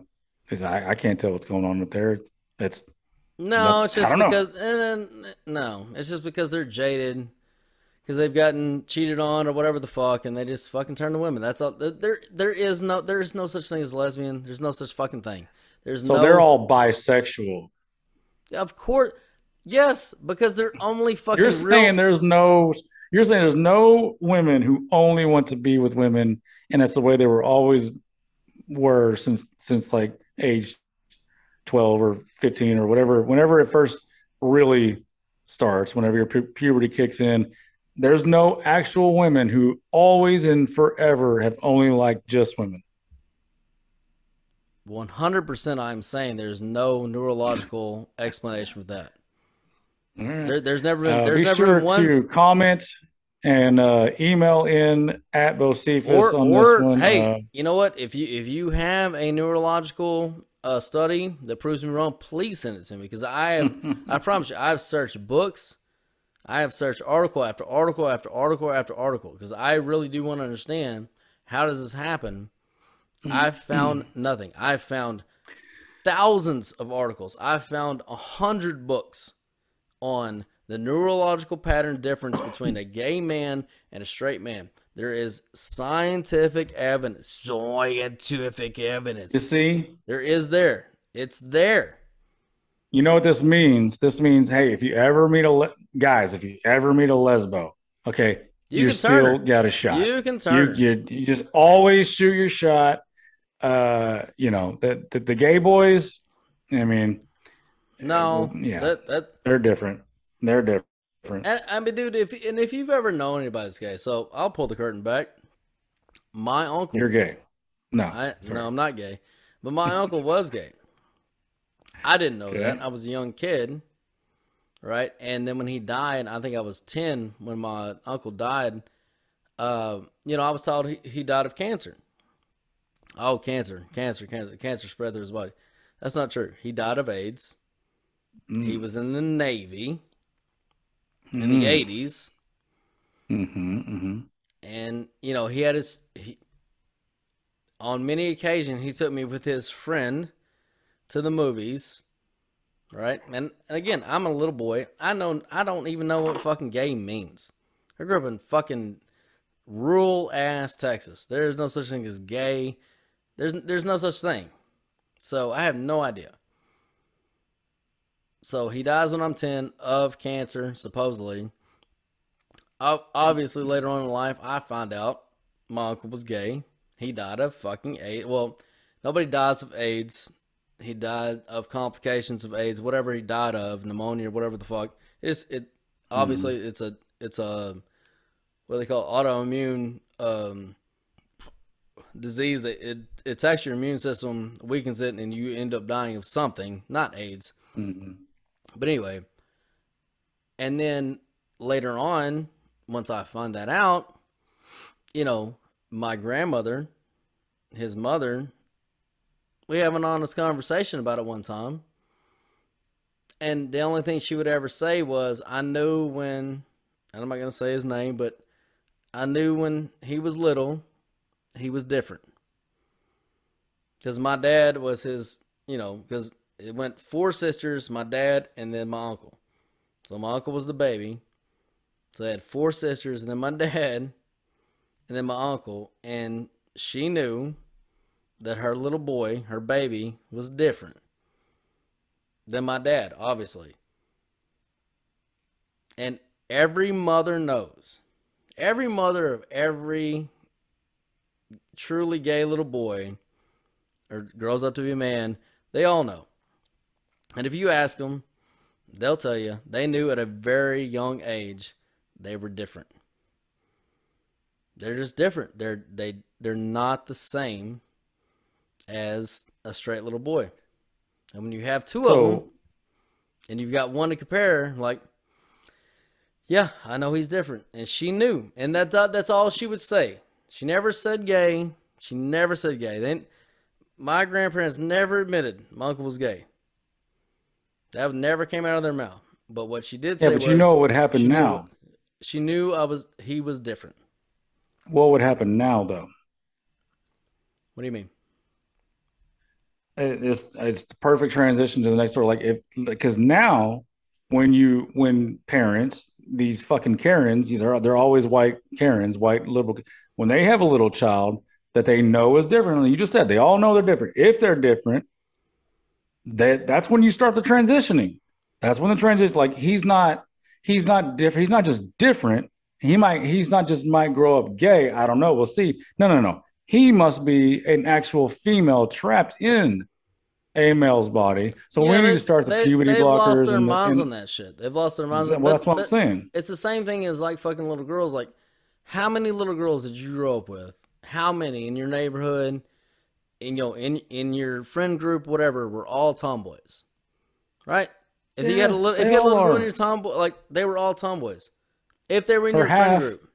'Cause I, I can't tell what's going on up there. It's No, No, it's just because eh, no, it's just because they're jaded because they've gotten cheated on or whatever the fuck, and they just fucking turn to women. That's all. There, there is no, there is no such thing as lesbian. There's no such fucking thing. There's so no. they're all bisexual. of course, yes, because they're only fucking. You're real, saying there's no. You're saying there's no women who only want to be with women, and that's the way they were always were since since like age twelve or fifteen or whatever. Whenever it first really starts, whenever your pu- puberty kicks in, There's no actual women who always and forever have only liked just women. 100% I'm saying there's no neurological explanation for that. Right. There, there's never been Uh, there's be never sure been one to comment and uh, email in at Bocephus or, on or this one. hey, Uh, you know what? If you if you have a neurological uh, study that proves me wrong, please send it to me because I have *laughs* I promise you I've searched books, I have searched article after article after article after article because I really do want to understand how does this happen. I've found *clears throat* nothing. I've found thousands of articles. I've found a hundred books on the neurological pattern difference between a gay man and a straight man. There is scientific evidence. Scientific evidence. you see, There is there. It's there. you know what this means? This means, hey, if you ever meet a le- guys, if you ever meet a lesbo, okay, You you, still got a shot. You can you, turn. you, you just always shoot your shot. Uh, you know, the, the the gay boys, I mean, no, yeah. that that they're different. They're different. And, I mean, dude, if and if you've ever known anybody that's gay, so I'll pull the curtain back. My uncle, You're gay. No, I, sorry. no, I'm not gay, but my uncle was gay. I didn't know that. I was a young kid, right? And then when he died, I think I was ten when my uncle died. Uh, you know, I was told he, he died of cancer. Oh, cancer, cancer, cancer, cancer spread through his body. That's not true. He died of AIDS. Mm. He was in the Navy in Mm. the 80s. Mm-hmm, mm-hmm. and you know he had his he, on many occasions he took me with his friend to the movies right? And again i'm a little boy. I know i don't even know what fucking gay means. I grew up in fucking rural ass texas. There's no such thing as gay. There's there's no such thing. So i have no idea so he dies when i'm 10 of cancer supposedly. Obviously later on in life i find out my uncle was gay. He died of fucking aids well nobody dies of aids. He died of complications of aids whatever he died of pneumonia whatever the fuck. It's it obviously it's a it's a what they call autoimmune um disease that it it attacks your immune system weakens it and you end up dying of something not aids but anyway and then later on once I find that out, you know, my grandmother, his mother, we have an honest conversation about it one time. And the only thing she would ever say was, I knew when, and I'm not going to say his name, but I knew when he was little, he was different. Because my dad was his, you know, because it went four sisters, my dad, and then my uncle. So my uncle was the baby. So I had four sisters, and then my *laughs* dad, and then my uncle, and she knew that her little boy, her baby, was different than my dad, obviously. And every mother knows, every mother of every truly gay little boy or grows up to be a man, they all know. And if you ask them, they'll tell you they knew at a very young age they were different. They're just different. They're they they're not the same as a straight little boy. And when you have two of them and you've got one to compare, like, yeah, I know he's different, and she knew, and that that- that's all she would say. She never said gay. She never said gay. Then my grandparents never admitted my uncle was gay. That never came out of their mouth. But what she did yeah, say but was, you know what would happen she knew now. what- she knew I was he was different. What would happen now, though? What do you mean? It's it's the perfect transition to the next story. Like if because now when you when parents these fucking Karens you know, they're always white Karens white liberal when they have a little child that they know is different. You just said they all know they're different. If they're different, that that's when you start the transitioning. That's when the transition like he's not he's not different. He's not just different. He might he's not just might grow up gay. I don't know. We'll see. No, no, no. He must be an actual female trapped in a male's body. So Yeah, we need to start the they- puberty they've blockers. lost their and the- minds and- on that shit. They've lost their minds. Well, on that's what I'm saying. It's the same thing as like fucking little girls. Like, how many little girls did you grow up with? How many in your neighborhood? In your in in your friend group, whatever, were all tomboys, right? If you had a little, if you had a little girl in your tomboy, like they were all tomboys. If they were in Or your friend group,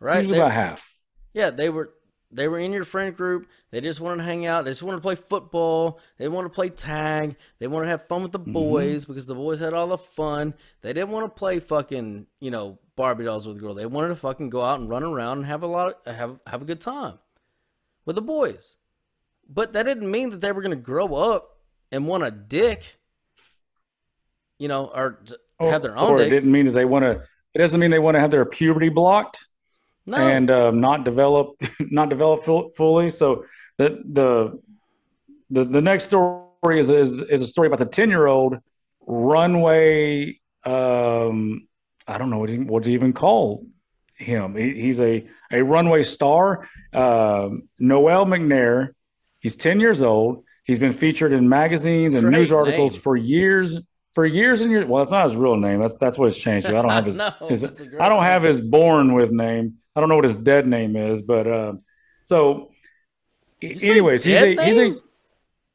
right? Usually They- about half. yeah, they were they were in your friend group. They just wanted to hang out. They just wanted to play football. They wanted to play tag. They wanted to have fun with the Mm-hmm. boys because the boys had all the fun. They didn't want to play fucking you know Barbie dolls with the girl. They wanted to fucking go out and run around and have a lot of, have have a good time with the boys. But that didn't mean that they were gonna grow up and want a dick. You know, or t- have their own or it didn't mean that they want to. It doesn't mean they want to have their puberty blocked No, and um, not develop, *laughs* not develop fully. So the the the the next story is is is a story about the ten year old runway. Um, I don't know what you, what to even call him. He, he's a a runway star. Um, Noel McNair. He's ten years old. He's been featured in magazines and Great news articles name. for years. For years and years. Well, it's not his real name. That's that's what it's changed to. I don't have his. *laughs* No, his that's I don't have his born with name. I don't know what his dead name is, but uh, so. You Anyways, he's a he's a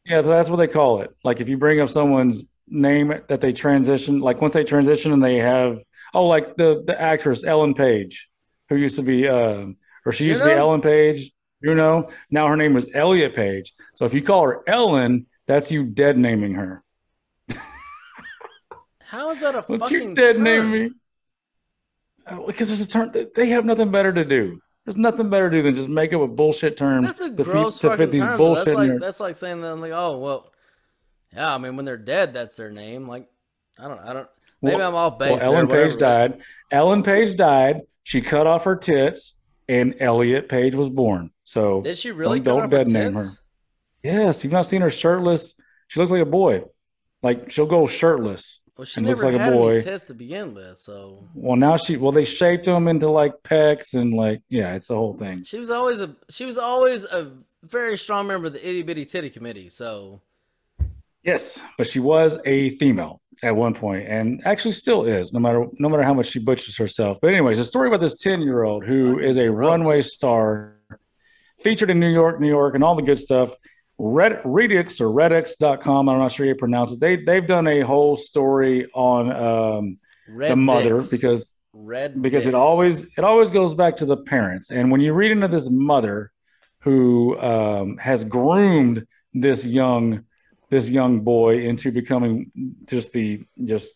yeah, so that's what they call it. Like if you bring up someone's name that they transition, like once they transition and they have oh, like the the actress Ellen Page, who used to be um or she used to be Ellen Page, you know. Now her name was Elliot Page. So if you call her Ellen, that's you dead naming her. *laughs* How is that a fucking you dead name me? Uh, Because there's a term that they have nothing better to do. There's nothing better to do than just make up a bullshit term That's a to, fit- gross to fucking fit these term. bullshit. That's like that's like saying that like, oh well, yeah. I mean, when they're dead, that's their name. Like, I don't, I don't. Maybe Well- I'm off base. Well, Ellen Page died. Ellen Page died. She cut off her tits, and Elliot Page was born. So Did she really don't, cut don't off her dead name her. Yes, you've not seen her shirtless. She looks like a boy. Like she'll go shirtless. Well, she and looks never like a boy. tits to begin with, so Well, now she well they shaped them into like pecs and like yeah, it's the whole thing. she was always a she was always a very strong member of the itty bitty titty committee. So Yes, but she was a female at one point, and actually still is, no matter no matter how much she butchers herself. But anyways, a story about this ten year old who is a gross. runway star, featured in New York, New York, and all the good stuff. Red, Redix or Redix.com, I'm not sure how you pronounce it. They they've done a whole story on um, red the mother because red because it always it always goes back to the parents and when you read into this mother who um, has groomed this young this young boy into becoming just the just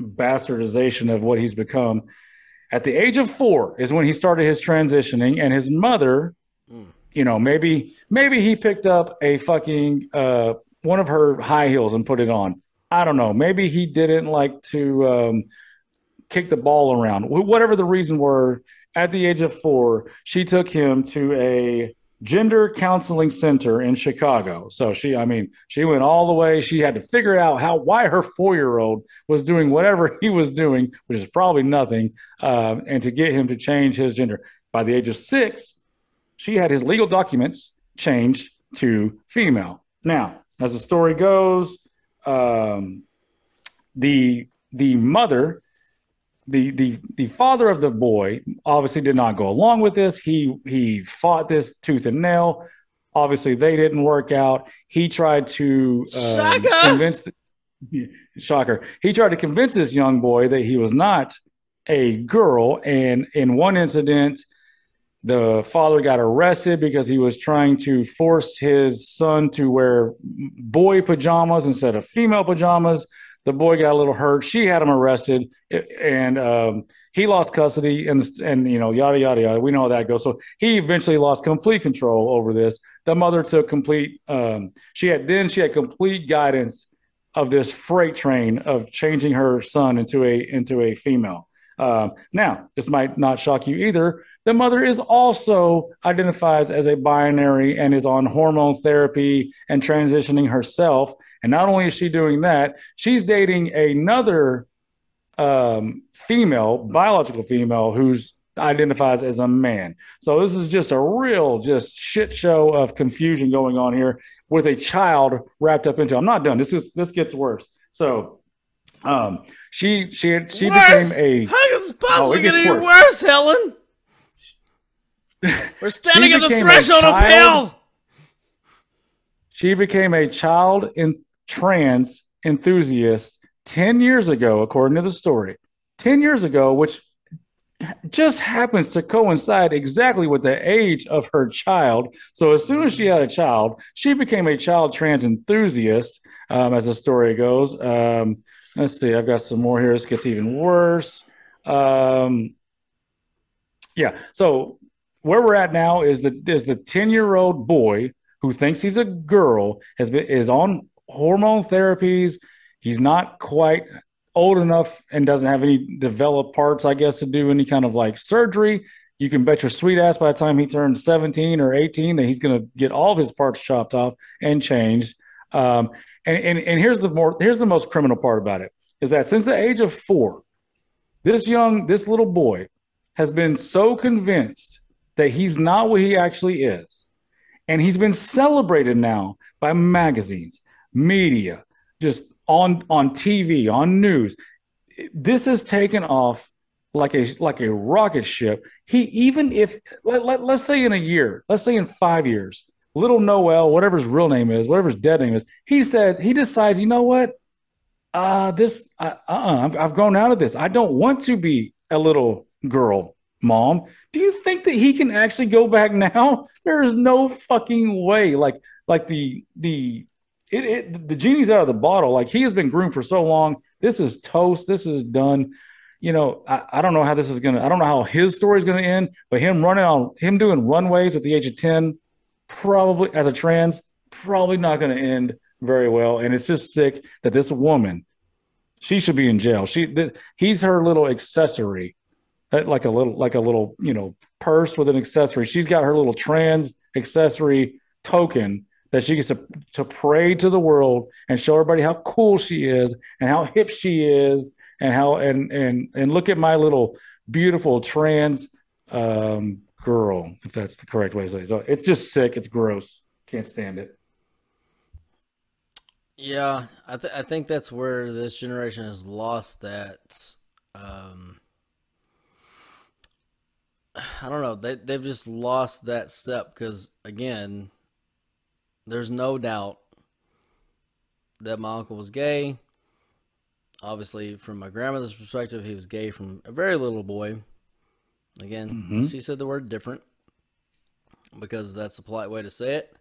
bastardization of what he's become at the age of four is when he started his transitioning and his mother Mm. you know maybe maybe he picked up a fucking uh, one of her high heels and put it on i don't know maybe he didn't like to um, kick the ball around. Whatever the reason were, at the age of four, she took him to a gender counseling center in Chicago. So she, I mean, she went all the way. She had to figure out how why her four year old was doing whatever *laughs* he was doing, which is probably nothing, um, and to get him to change his gender. By the age of six, she had his legal documents changed to female. Now, as the story goes, um, the the mother the the the father of the boy obviously did not go along with this. He he fought this tooth and nail. Obviously, they didn't work out. He tried to um, convince. The, *laughs* shocker. He tried to convince this young boy that he was not a girl. And in one incident, the father got arrested because he was trying to force his son to wear boy pajamas instead of female pajamas. The boy got a little hurt. She had him arrested, and um, he lost custody. And and you know yada yada yada. We know how that goes. So he eventually lost complete control over this. The mother took complete. Um, she had then she had complete guidance of this freight train of changing her son into a into a female. Um, now, this might not shock you either. The mother is also identifies as a binary and is on hormone therapy and transitioning herself. And not only is she doing that, she's dating another um, female, biological female, who's identifies as a man. So this is just a real just shit show of confusion going on here with a child wrapped up into. I'm not done. This is this gets worse. So um she she she Worse? became a How is this Oh, possibly it get gets any worse. worse, Helen? We're standing at the threshold of hell. She became a child in trans enthusiast 10 years ago, according to the story. 10 years ago, which just happens to coincide exactly with the age of her child. So as soon as she had a child, she became a child trans enthusiast, um, as the story goes. Um, let's see, I've got some more here. This gets even worse. Um, yeah, so where we're at now is the is the 10 year old boy who thinks he's a girl has been is on hormone therapies. He's not quite old enough and doesn't have any developed parts i guess to do any kind of like surgery. You can bet your sweet ass by the time he turns 17 or 18 that he's going to get all of his parts chopped off and changed. Um, and, and and here's the more here's the most criminal part about it is that since the age of four this young this little boy has been so convinced that he's not what he actually is. And he's been celebrated now by magazines, media, just on on TV, on news. This has taken off like a like a rocket ship. He even if let, let, let's say in a year, let's say in 5 years, little Noel, whatever his real name is, whatever his dead name is, he said he decides, you know what? Uh this uh, uh I've, I've grown out of this. I don't want to be a little girl mom. Do you think that he can actually go back now? There is no fucking way. Like like the the it, it the genie's out of the bottle. Like he has been groomed for so long. This is toast. This is done. You know, I, I don't know how this is gonna. I don't know how his story is gonna end. But him running on him doing runways at the age of ten, probably as a trans, probably not gonna end very well. And it's just sick that this woman, she should be in jail. She th- he's her little accessory like a little like a little you know purse with an accessory. She's got her little trans accessory token that she gets to, to parade to the world and show everybody how cool she is and how hip she is and how and and and look at my little beautiful trans um girl if that's the correct way to say it. So it's just sick. It's gross. Can't stand it. Yeah, I th- I think that's where this generation has lost that. Um, I don't know. They they've just lost that step because again, there's no doubt that my uncle was gay. Obviously, from my grandmother's perspective, he was gay from a very little boy. Again, Mhm. she said the word different because that's the polite way to say it.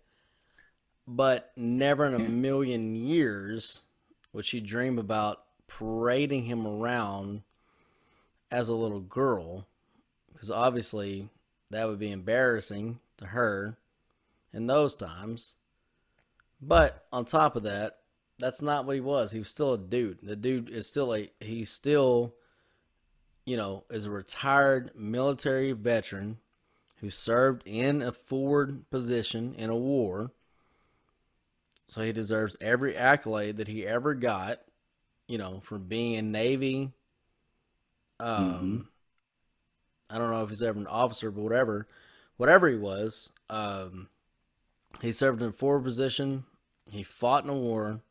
But never in a million years would she dream about parading him around as a little girl because obviously that would be embarrassing to her in those times. But on top of that, that's not what he was. He was still a dude. The dude is still a he's still you know, is a retired military veteran who served in a forward position in a war. So he deserves every accolade that he ever got, you know, from being in Navy. Um, I don't know if he's ever an officer, but whatever, whatever he was, um, he served in a forward position. He fought in a war.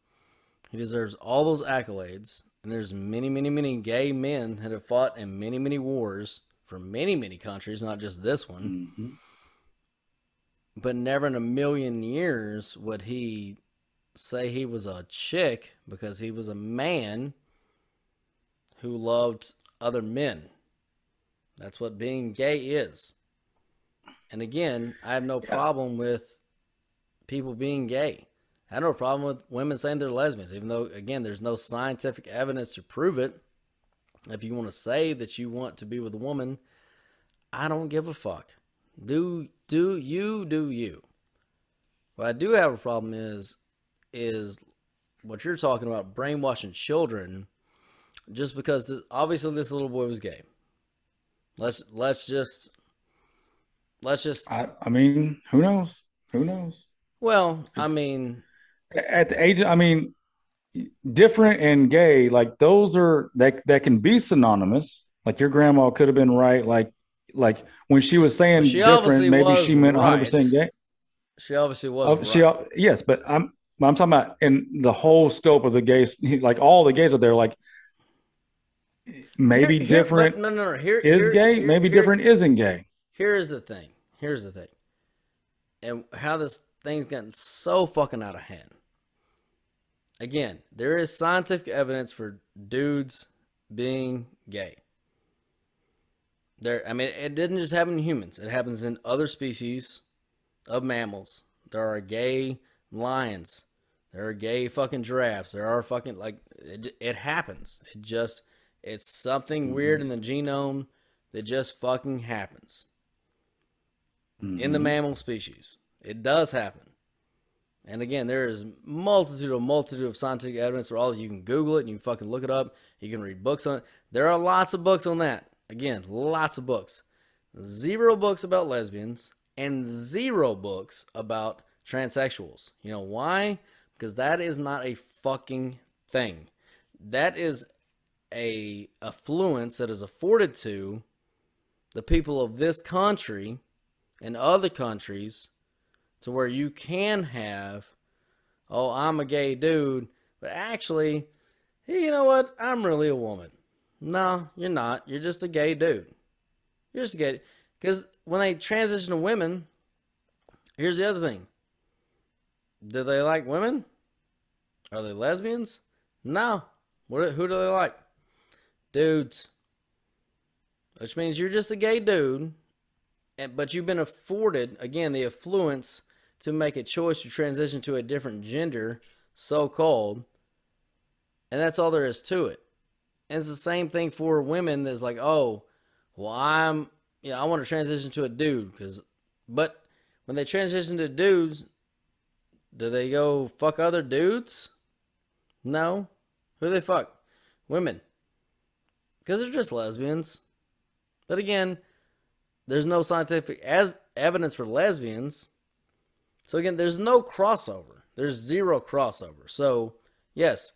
He deserves all those accolades. And there's many, many, many gay men that have fought in many, many wars for many, many countries, not just this one. Mhm. But never in a million years would he say he was a chick because he was a man who loved other men. That's what being gay is. And again, I have no problem with people being gay. I have no problem with women saying they're lesbians, even though, again, there's no scientific evidence to prove it. If you want to say that you want to be with a woman, I don't give a fuck. Do do you do you? What I do have a problem is is what you're talking about brainwashing children just because this, obviously this little boy was gay. Let's let's just let's just I, I mean who knows who knows well, I mean, at the age i mean different and gay like those are that that can be synonymous like your grandma could have been right like like when she was saying She different, maybe she meant one hundred percent gay. She obviously was. Oh, right. she yes, but I'm I'm talking about in the whole scope of the gays, *laughs* like all the gays out there, like maybe Here- here- different no, no, no. Here is here- gay, here- maybe here- different isn't gay. Here's the thing. Here's the thing. And how this thing's gotten so fucking out of hand. Again, there is scientific evidence for dudes being gay. There, I mean, it didn't just happen in humans. It happens in other species of mammals. There are gay lions. There are gay fucking giraffes. There are fucking like it, it happens. It just it's something weird mm-hmm. in the genome that just fucking happens in the mm-hmm. mammal species. It does happen. And again, there is multitude of multitude of scientific evidence for all. You can Google it and you can fucking look it up. You can read books on it. There are lots of books on that. Again, lots of books. Zero books about lesbians and zero books about transsexuals. You know why? Because that is not a fucking thing. That is a affluence that is afforded to the people of this country and other countries to where you can have, oh, I'm a gay dude, but actually, hey, you know what? I'm really a woman. No, you're not. You're just a gay dude. You're just a gay. Because when they transition to women, here's the other thing. Do they like women? Are they lesbians? No. What? Who do they like? Dudes. Which means you're just a gay dude, but you've been afforded again the affluence to make a choice to transition to a different gender, so called, and that's all there is to it. And it's the same thing for women. That's like, oh, well, I'm, you know, I want to transition to a dude because, but when they transition to dudes, do they go fuck other dudes? No. Who they fuck? Women. Because they're just lesbians. But again, there's no scientific as- evidence for lesbians. So again, there's no crossover. There's zero crossover. So yes,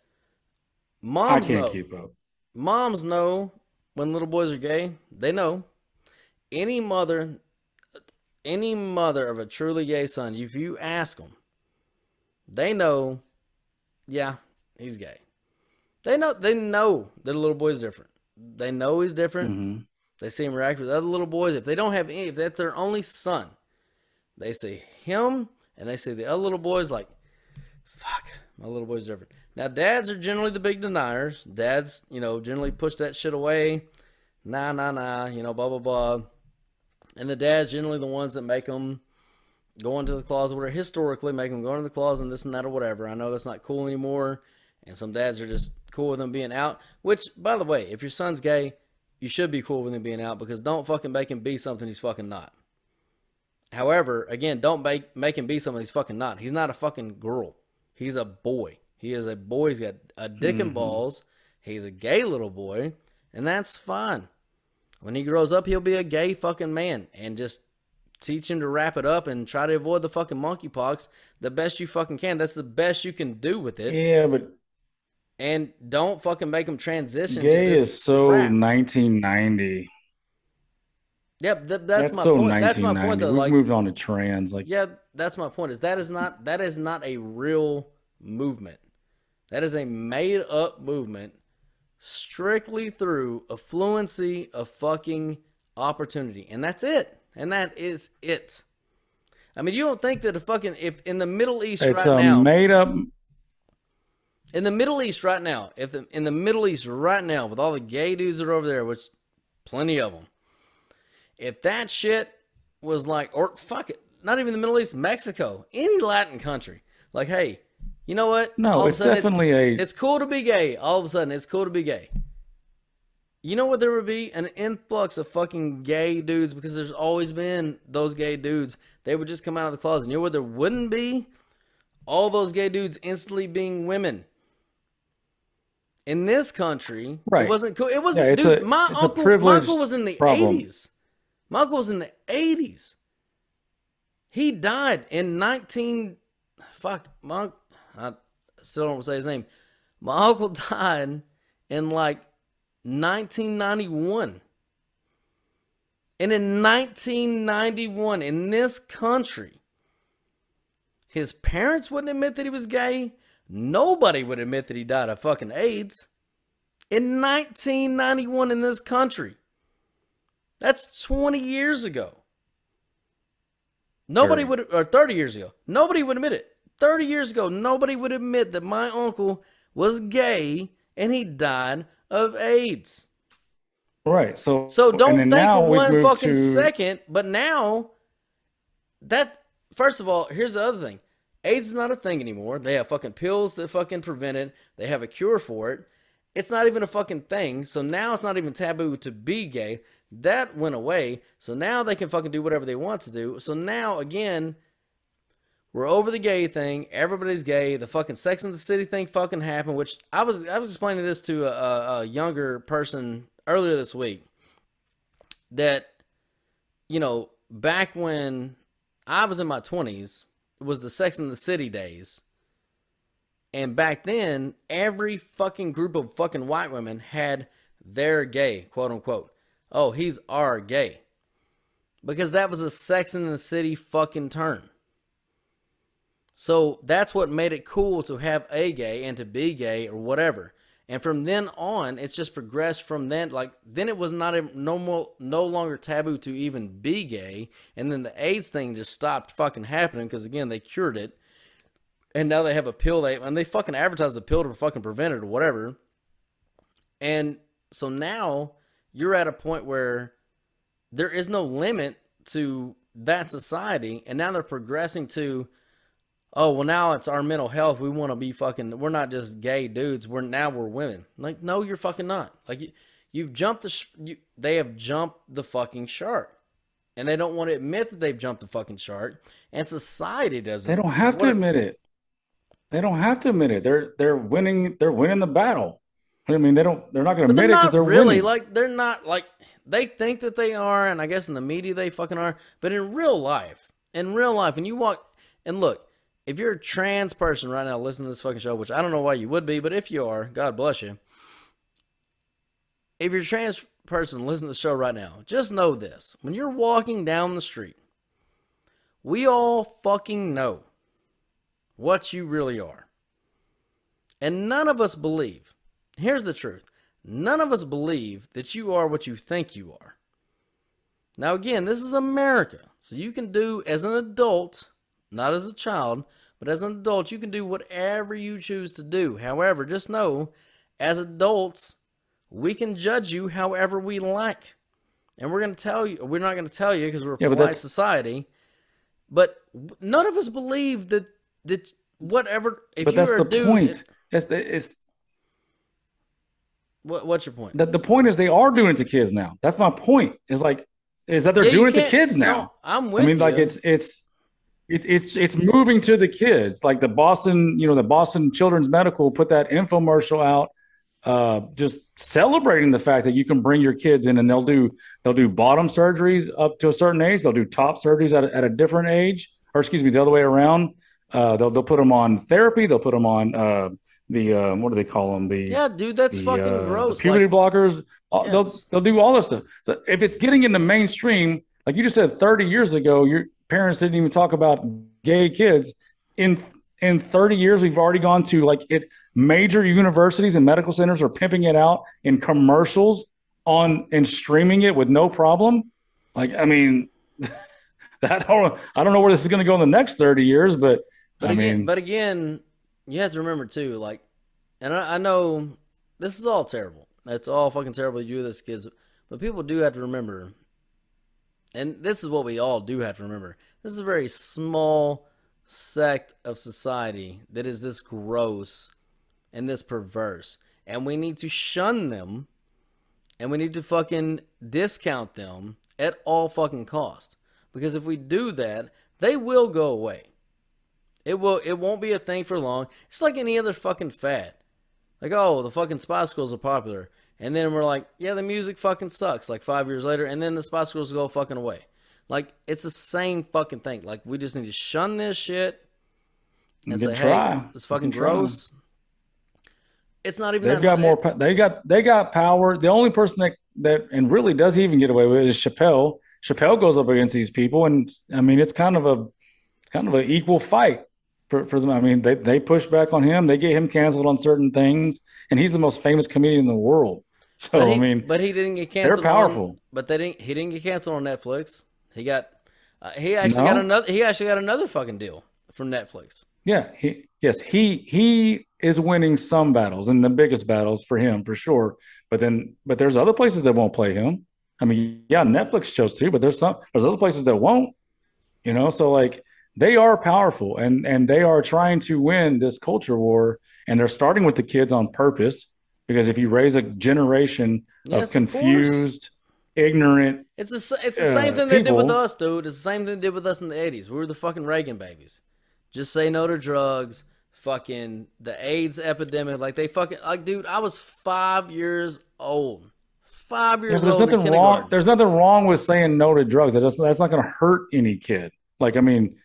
moms I can't know. keep up. Moms know when little boys are gay. They know. Any mother, any mother of a truly gay son, if you ask them, they know. Yeah, he's gay. They know. They know that a little boy's different. They know he's different. Mhm. They see him react with other little boys. If they don't have any, if that's their only son, they see him and they see the other little boys like, fuck, my little boy's different. Now, dads are generally the big deniers. Dads, you know, generally push that shit away. Nah, nah, nah, you know, blah, blah, blah. And the dads generally the ones that make them go into the closet, or historically make them go into the closet and this and that or whatever. I know that's not cool anymore. And some dads are just cool with them being out. Which, by the way, if your son's gay, you should be cool with him being out because don't fucking make him be something he's fucking not. However, again, don't make make him be something he's fucking not. He's not a fucking girl. He's a boy. He is a boy. He's got a dick and mm-hmm. balls. He's a gay little boy, and that's fine. When he grows up, he'll be a gay fucking man, and just teach him to wrap it up and try to avoid the fucking monkeypox the best you fucking can. That's the best you can do with it, Yeah, but and don't fucking make them transition. to gay this is so crap. 1990. Yep, that, that's, That's, my so point. That's my point. Though, We've like, moved on to trans. Like, Yeah, that's my point. Is that is not that is not a real movement. That is a made up movement strictly through affluency of fucking opportunity. And that's it. And that is it. I mean, you don't think that a fucking if in the Middle East it's right a now made up. In the Middle East right now, if the, in the Middle East right now, with all the gay dudes that are over there, which plenty of them, if that shit was like, or fuck it, not even the Middle East, Mexico, any Latin country, like, hey, you know what? No, All it's definitely a. It's cool to be gay. All of a sudden, it's cool to be gay. You know what? There would be an influx of fucking gay dudes because there's always been those gay dudes. They would just come out of the closet. You know what? There wouldn't be all those gay dudes instantly being women. In this country, Right. it wasn't cool. It wasn't. Yeah, dude, a- my uncle, my uncle was in the problem. eighties. My uncle was in the eighties. He died in nineteen. Fuck, my I still don't say his name. My uncle *laughs* died in like 1991. And in 1991, in this country, his parents wouldn't admit that he was gay. Nobody would admit that he died of fucking AIDS. In 1991, in this country, that's 20 years ago. Nobody 30. would, or 30 years ago, nobody would admit it. 30 years ago, nobody would admit that my uncle was gay and he died of AIDS. Right. So So don't think for one fucking to- second, but now that first of all, here's the other thing. AIDS is not a thing anymore. They have fucking pills that fucking prevent it. They have a cure for it. It's not even a fucking thing. So now it's not even taboo to be gay. That went away. So now they can fucking do whatever they want to do. So now again, we're over the gay thing. Everybody's gay. The fucking Sex and the City thing fucking happened. Which I was I was explaining this to a, a, younger person earlier this week. That you know back when I was in my twenties, was the Sex and the City days. And back then, every fucking group of fucking white women had their gay, quote unquote. Oh, he's our gay. Because that was a Sex and the City fucking term. So that's what made it cool to have a gay and to be gay or whatever. And from then on, it's just progressed from then. Like then, it was not a, no more, no longer taboo to even be gay. And then the AIDS thing just stopped fucking happening because again, they cured it. And now they have a pill they and they fucking advertise the pill to fucking prevent it or whatever. And so now you're at a point where there is no limit to that society, and now they're progressing to oh well now it's our mental health we want to be fucking we're not just gay dudes we're now we're women like no you're fucking not like you, you've jumped the sh- you, they have jumped the fucking shark and they don't want to admit that they've jumped the fucking shark and society doesn't They don't have to admit it. They don't have to admit it. They're they're winning. They're winning the battle. I mean, they don't. They're not going to admit it because they're really winning. like they're not like they think that they are, and I guess in the media they fucking are. But in real life, in real life, when you walk and look, if you're a trans person right now listening to this fucking show, which I don't know why you would be, but if you are, God bless you. If you're a trans person listening to the show right now, just know this: when you're walking down the street, we all fucking know what you really are, and none of us believe. Here's the truth. None of us believe that you are what you think you are. Now, again, this is America. So you can do, as an adult, not as a child, but as an adult, you can do whatever you choose to do. However, just know, as adults, we can judge you however we like. And we're going to tell you, we're not going to tell you because we're a Yeah, polite society. But none of us believe that, that whatever, if but you that's are the dude, point. It's, the, it's what, what's your point? the, the point is they are doing it to kids now. That's my point. Is like is that they're Yeah, doing it to kids now. no, I'm with I mean, like it's it's it's it's it's moving to the kids. Like the Boston, you know, the Boston Children's Medical put that infomercial out, uh, just celebrating the fact that you can bring your kids in and they'll do they'll do bottom surgeries up to a certain age. They'll do top surgeries at a, at a different age, or excuse me, the other way around. Uh, they'll they'll put them on therapy. They'll put them on uh, the uh, what do they call them? The Yeah, dude, that's the, fucking uh, gross. puberty Like, blockers. Yes. They'll they'll do all this stuff. So if it's getting into mainstream, like you just said, thirty years ago, your parents didn't even talk about gay kids. In in thirty years, we've already gone to like it. Major universities and medical centers are pimping it out in commercials on and streaming it with no problem. Like I mean, *laughs* that I don't know where this is going to go in the next thirty years, but, but I again, mean, but again, you have to remember too, like, and I, I know this is all terrible. It's all fucking terrible to do this, kids. But people do have to remember, and this is what we all do have to remember. This is a very small sect of society that is this gross and this perverse, and we need to shun them, and we need to fucking discount them at all fucking cost. Because if we do that, they will go away. It will. It won't be a thing for long. It's like any other fucking fad. Like, oh, the fucking Spice Girls are popular, and then we're like, yeah, the music fucking sucks. Like five years later, and then the Spice Girls go fucking away. Like it's the same fucking thing. Like we just need to shun this shit and say, try. hey, it's fucking try. gross. It's not even. They've got more. pa- They got they got power. The only person that that and really does even get away with it is Chappelle. Chappelle goes up against these people, and I mean, it's kind of a, it's kind of an equal fight for, for them. I mean, they they push back on him. They get him canceled on certain things, and he's the most famous comedian in the world. So he, I mean, but he didn't get canceled. They're powerful. On, but they didn't. He didn't get canceled on Netflix. He got. Uh, he actually got another. He actually got another fucking deal from Netflix. Yeah, he yes, he he is winning some battles and the biggest battles for him for sure. But then but there's other places that won't play him. I mean, yeah, Netflix shows too, but there's some there's other places that won't. You know, so like they are powerful and and they are trying to win this culture war and they're starting with the kids on purpose because if you raise a generation Yes, of of confused, ignorant, It's the it's the Uh, same thing they did with us, dude. It's the same thing they did with us in the eighties. We were the fucking Reagan babies. Just say no to drugs. Fucking the AIDS epidemic. Like they fucking like, dude. I was five years old. Five years but there's old. nothing wrong. There's nothing wrong with saying no to drugs. That doesn't, that's not going to hurt any kid. Like I mean,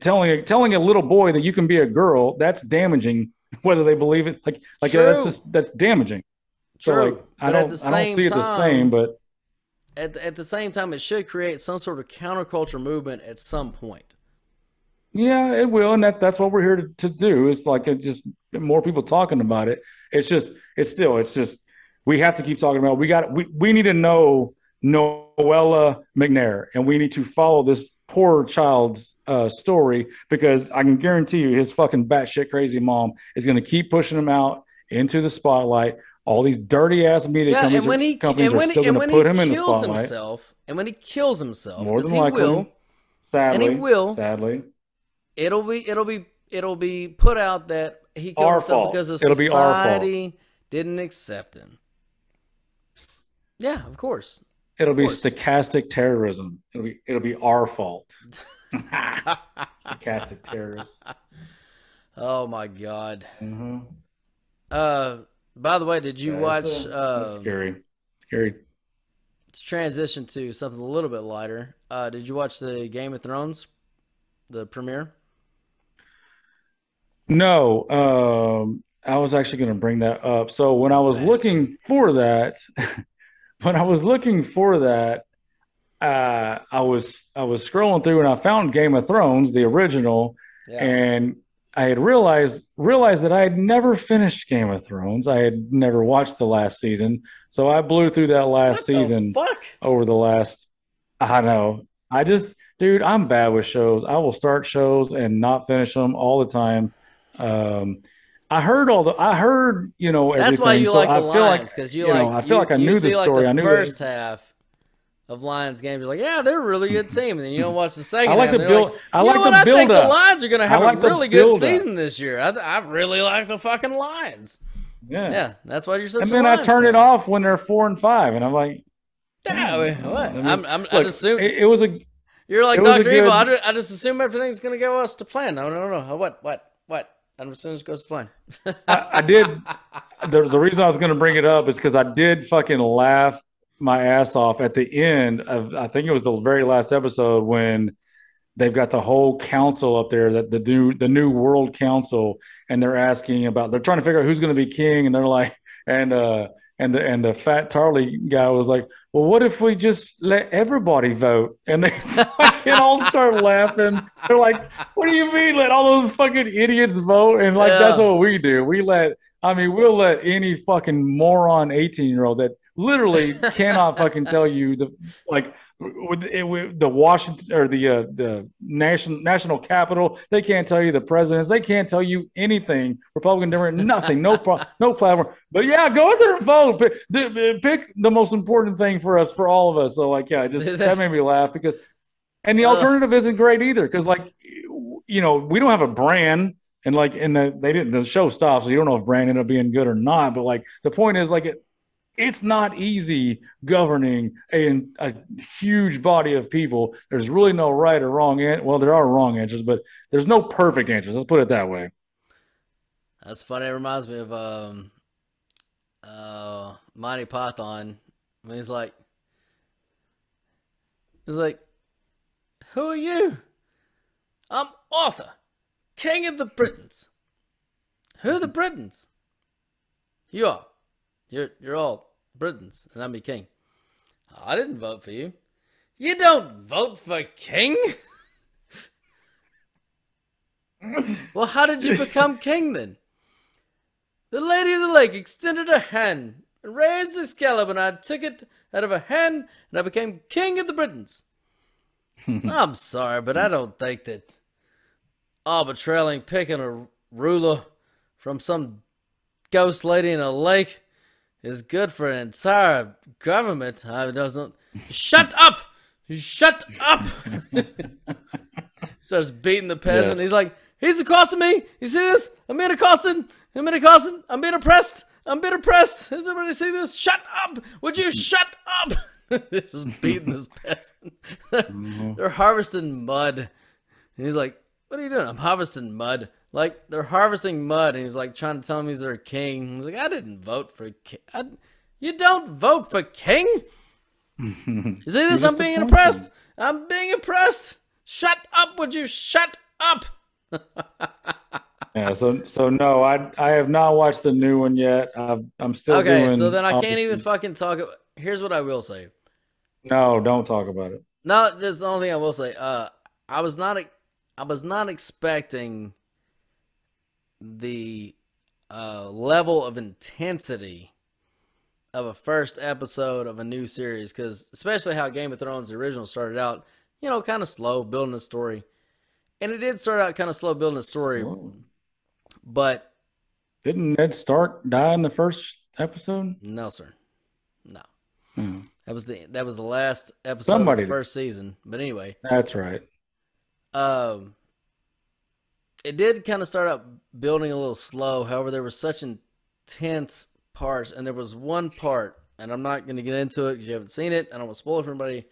telling telling a little boy that you can be a girl that's damaging, *laughs* whether they believe it. Like like that's just that's damaging. So True. like I But at don't the I don't see it the same, but at at the same time, it should create some sort of counterculture movement at some point. yeah, it will, and that that's what we're here to, to do. It's like it just more people talking about it. It's just it's still it's just we have to keep talking about. it. We got we we need to know Noella McMaher, and we need to follow this poor child's uh, story because I can guarantee you his fucking batshit crazy mom is going to keep pushing him out into the spotlight. All these dirty ass media Yeah, companies, and when are, he companies and when are still going to put him in the spotlight. himself, and when he kills himself, More than he likely, will, sadly, and he will. sadly. it'll be it'll be it'll be put out that he killed Our himself fault. because of It'll be our fault. society didn't accept him. Yeah, of course. It'll be course. stochastic terrorism. It'll be it'll be our fault. *laughs* stochastic terrorists. Oh my god. Mm-hmm. Uh, by the way, did you watch? That's, Uh, scary. Scary. It's transition to something a little bit lighter. Uh, did you watch the Game of Thrones, the premiere? No, um, I was actually going to bring that up. So when I was looking for that, when I was looking for that, uh, I was I was scrolling through and I found Game of Thrones, the original, Yeah. and I had realized realized that I had never finished Game of Thrones. I had never watched the last season, so I blew through that last season fuck. over the last. I know. I just, dude, I'm bad with shows. I will start shows and not finish them all the time. Um, I heard all the. I heard, you know, everything. That's why you so like I the feel Lions like you, you like. know, I feel you- like I knew the see, like, story. The I knew first that- half of Lions games. You're like, yeah, they're a really good team, and then you don't watch the second. I like half, the build- Like, I like know the? I think the build-up. Lions are going to have like a really good season this year. I, I really like the fucking Lions. Yeah. Yeah, that's why you're such. And then I Lions turn it off when they're four and five, and I'm like, Yeah, I what? I mean, I'm, I'm, I just assume it, it was a you're like it Doctor Evil. I, good- I just assume everything's going to go us to plan. No, no, no. What? What? What? Goes to plan. I, I did. The, the reason I was going to bring it up is because I did fucking laugh my ass off at the end of, I think it was the very last episode when they've got the whole council up there, that the new, the new world council, and they're asking about, they're trying to figure out who's going to be king. And they're like, and, uh, and the, and the fat Tarly guy was like, well, what if we just let everybody vote? And they *laughs* fucking all start laughing. They're like, what do you mean let all those fucking idiots vote? And like, that's what we do. We let, I mean, we'll let any fucking moron 18 year old that literally cannot fucking tell you the, like, with, it, with the Washington or the, uh, the national, national capital, they can't tell you the presidents. They can't tell you anything. Republican, Democrat, nothing, no, pro, no platform. But yeah, go there and vote. Pick, the- pick the most important thing for us, for all of us. So, like, yeah, just that made me laugh because, and the alternative isn't great either because, like, you know, we don't have a Bran, and like, and the, they didn't. The show stops, so you don't know if Bran ended up being good or not. But like, the point is, like, it, it's not easy governing a, a huge body of people. There's really no right or wrong. An- well, there are wrong answers, but there's no perfect answers. Let's put it that way. That's funny. It reminds me of um, uh, Monty Python he's like, he's like, "Who are you? I'm Arthur, King of the Britons. Who are the Britons? You are. You're you're all Britons, and I'm your king. I didn't vote for you. You don't vote for king? *laughs* well, how did you become *laughs* king then? The Lady of the Lake extended a hand and raised Excalibur, and I took it out of her hand, and I became king of the Britons. *laughs* I'm sorry, but I don't think that arbitrarily picking a ruler from some ghost lady in a lake is good for an entire government. I doesn't. Shut up! Shut up! *laughs* Starts beating the peasant. Yes. He's like, he's accosting me. You see this? I'm being accosted. I'm being accosted. I'm being oppressed. I'm being oppressed. Does everybody see this? Shut up! Would you shut up? *laughs* He's just beating this peasant. *laughs* they're, they're harvesting mud. And he's like, What are you doing? I'm harvesting mud. Like, they're harvesting mud. And he's like, trying to tell him he's their king. He's like, I didn't vote for king. I, you don't vote for king? *laughs* is see this? I'm being oppressed. I'm being oppressed. Shut up, would you? Shut up. *laughs* Yeah, so so no, I I have not watched the new one yet. I've, I'm still Okay, doing. so then I can't even fucking talk. About, here's what I will say. No, don't talk about it. No, this is the only thing I will say. Uh, I was not, I was not expecting the uh, level of intensity of a first episode of a new series, because especially how Game of Thrones the original started out, you know, kind of slow building a story, and it did start out kind of slow building a story, Whoa. but Didn't Ned Stark die in the first episode? no, sir, no. Hmm. That was the that was the last episode Somebody of the did. first season. But anyway, That's right. um it did kind of start out building a little slow however there were such intense parts and there was one part and i'm not going to get into it because you haven't seen it and i don't want to spoil it for anybody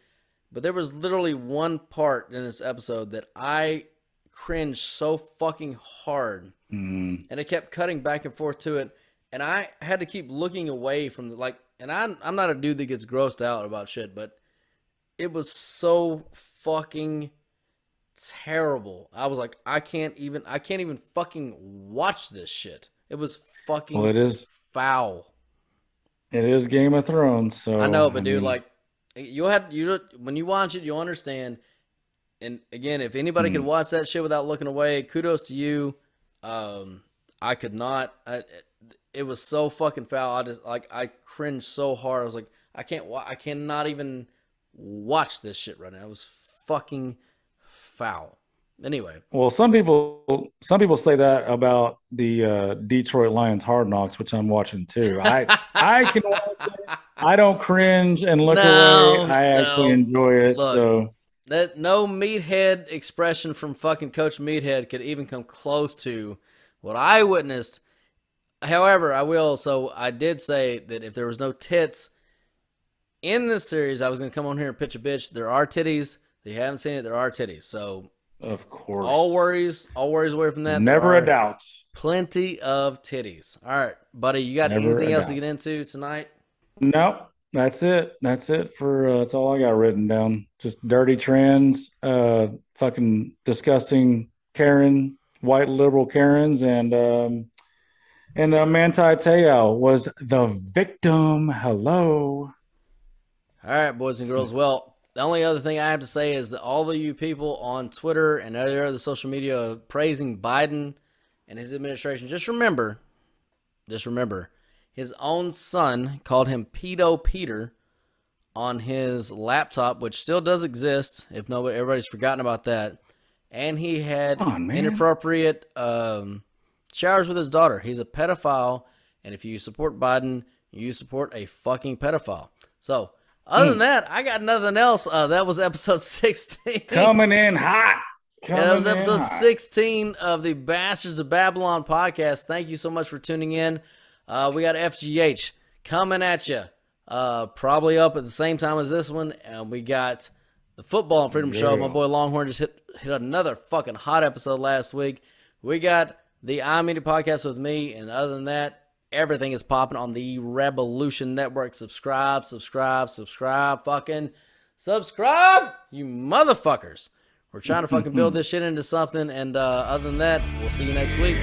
but there was literally one part in this episode that i cringed so fucking hard Mm. and it kept cutting back and forth to it and i had to keep looking away from the like and i'm, I'm not a dude that gets grossed out about shit but it was so fucking terrible. I was like i can't even i can't even fucking watch this shit. It was fucking Well, it is foul. It is Game of Thrones. So i know but dude mean, like you'll have you when you watch it you'll understand. And again if anybody Hmm. could watch that shit without looking away kudos to you. Um i could not I, it was so fucking foul. I just like i cringed so hard. I was like i can't i cannot even watch this shit right now. It was fucking foul anyway Well, some people some people say that about the uh, Detroit Lions Hard Knocks, which I'm watching too. I I can watch it. I don't cringe and look No, away. I actually enjoy it. Look. so that no meathead expression from fucking Coach Meathead could even come close to what I witnessed. However, I will. So I did say that if there was no tits in this series, I was going to come on here and pitch a bitch. There are titties. You haven't seen it, there are titties. So of course, all worries, all worries away from that. never a doubt. Plenty of titties. All right, buddy. You got Never anything else to get into tonight? No, that's it. That's it for uh, that's all I got written down. Just dirty trends, uh, fucking disgusting Karen, white liberal Karens, and um, and uh, Manti Te'o was the victim. Hello. All right, boys and girls. Well, the only other thing I have to say is that all of you people on Twitter and other other social media praising Biden and his administration, just remember, just remember, his own son called him Pedo Peter on his laptop, which still does exist. If nobody, everybody's forgotten about that. And he had on, inappropriate um, showers with his daughter. He's a pedophile, and if you support Biden, you support a fucking pedophile. So, other Hmm. than that, I got nothing else. Uh, that was episode *laughs* 16. Coming in hot. Coming Yeah, that was episode hot. 16 of the Bastards of Babylon podcast. Thank you so much for tuning in. Uh, we got FGH coming at you, uh, probably up at the same time as this one. And we got the Football and Freedom Show. My boy Longhorn just hit, hit another fucking hot episode last week. We got the I Media podcast with me. And other than that, everything is popping on the Revolution Network. Subscribe, subscribe, subscribe, fucking subscribe, you motherfuckers. We're trying to fucking build *laughs* this shit into something. And uh, other than that, we'll see you next week.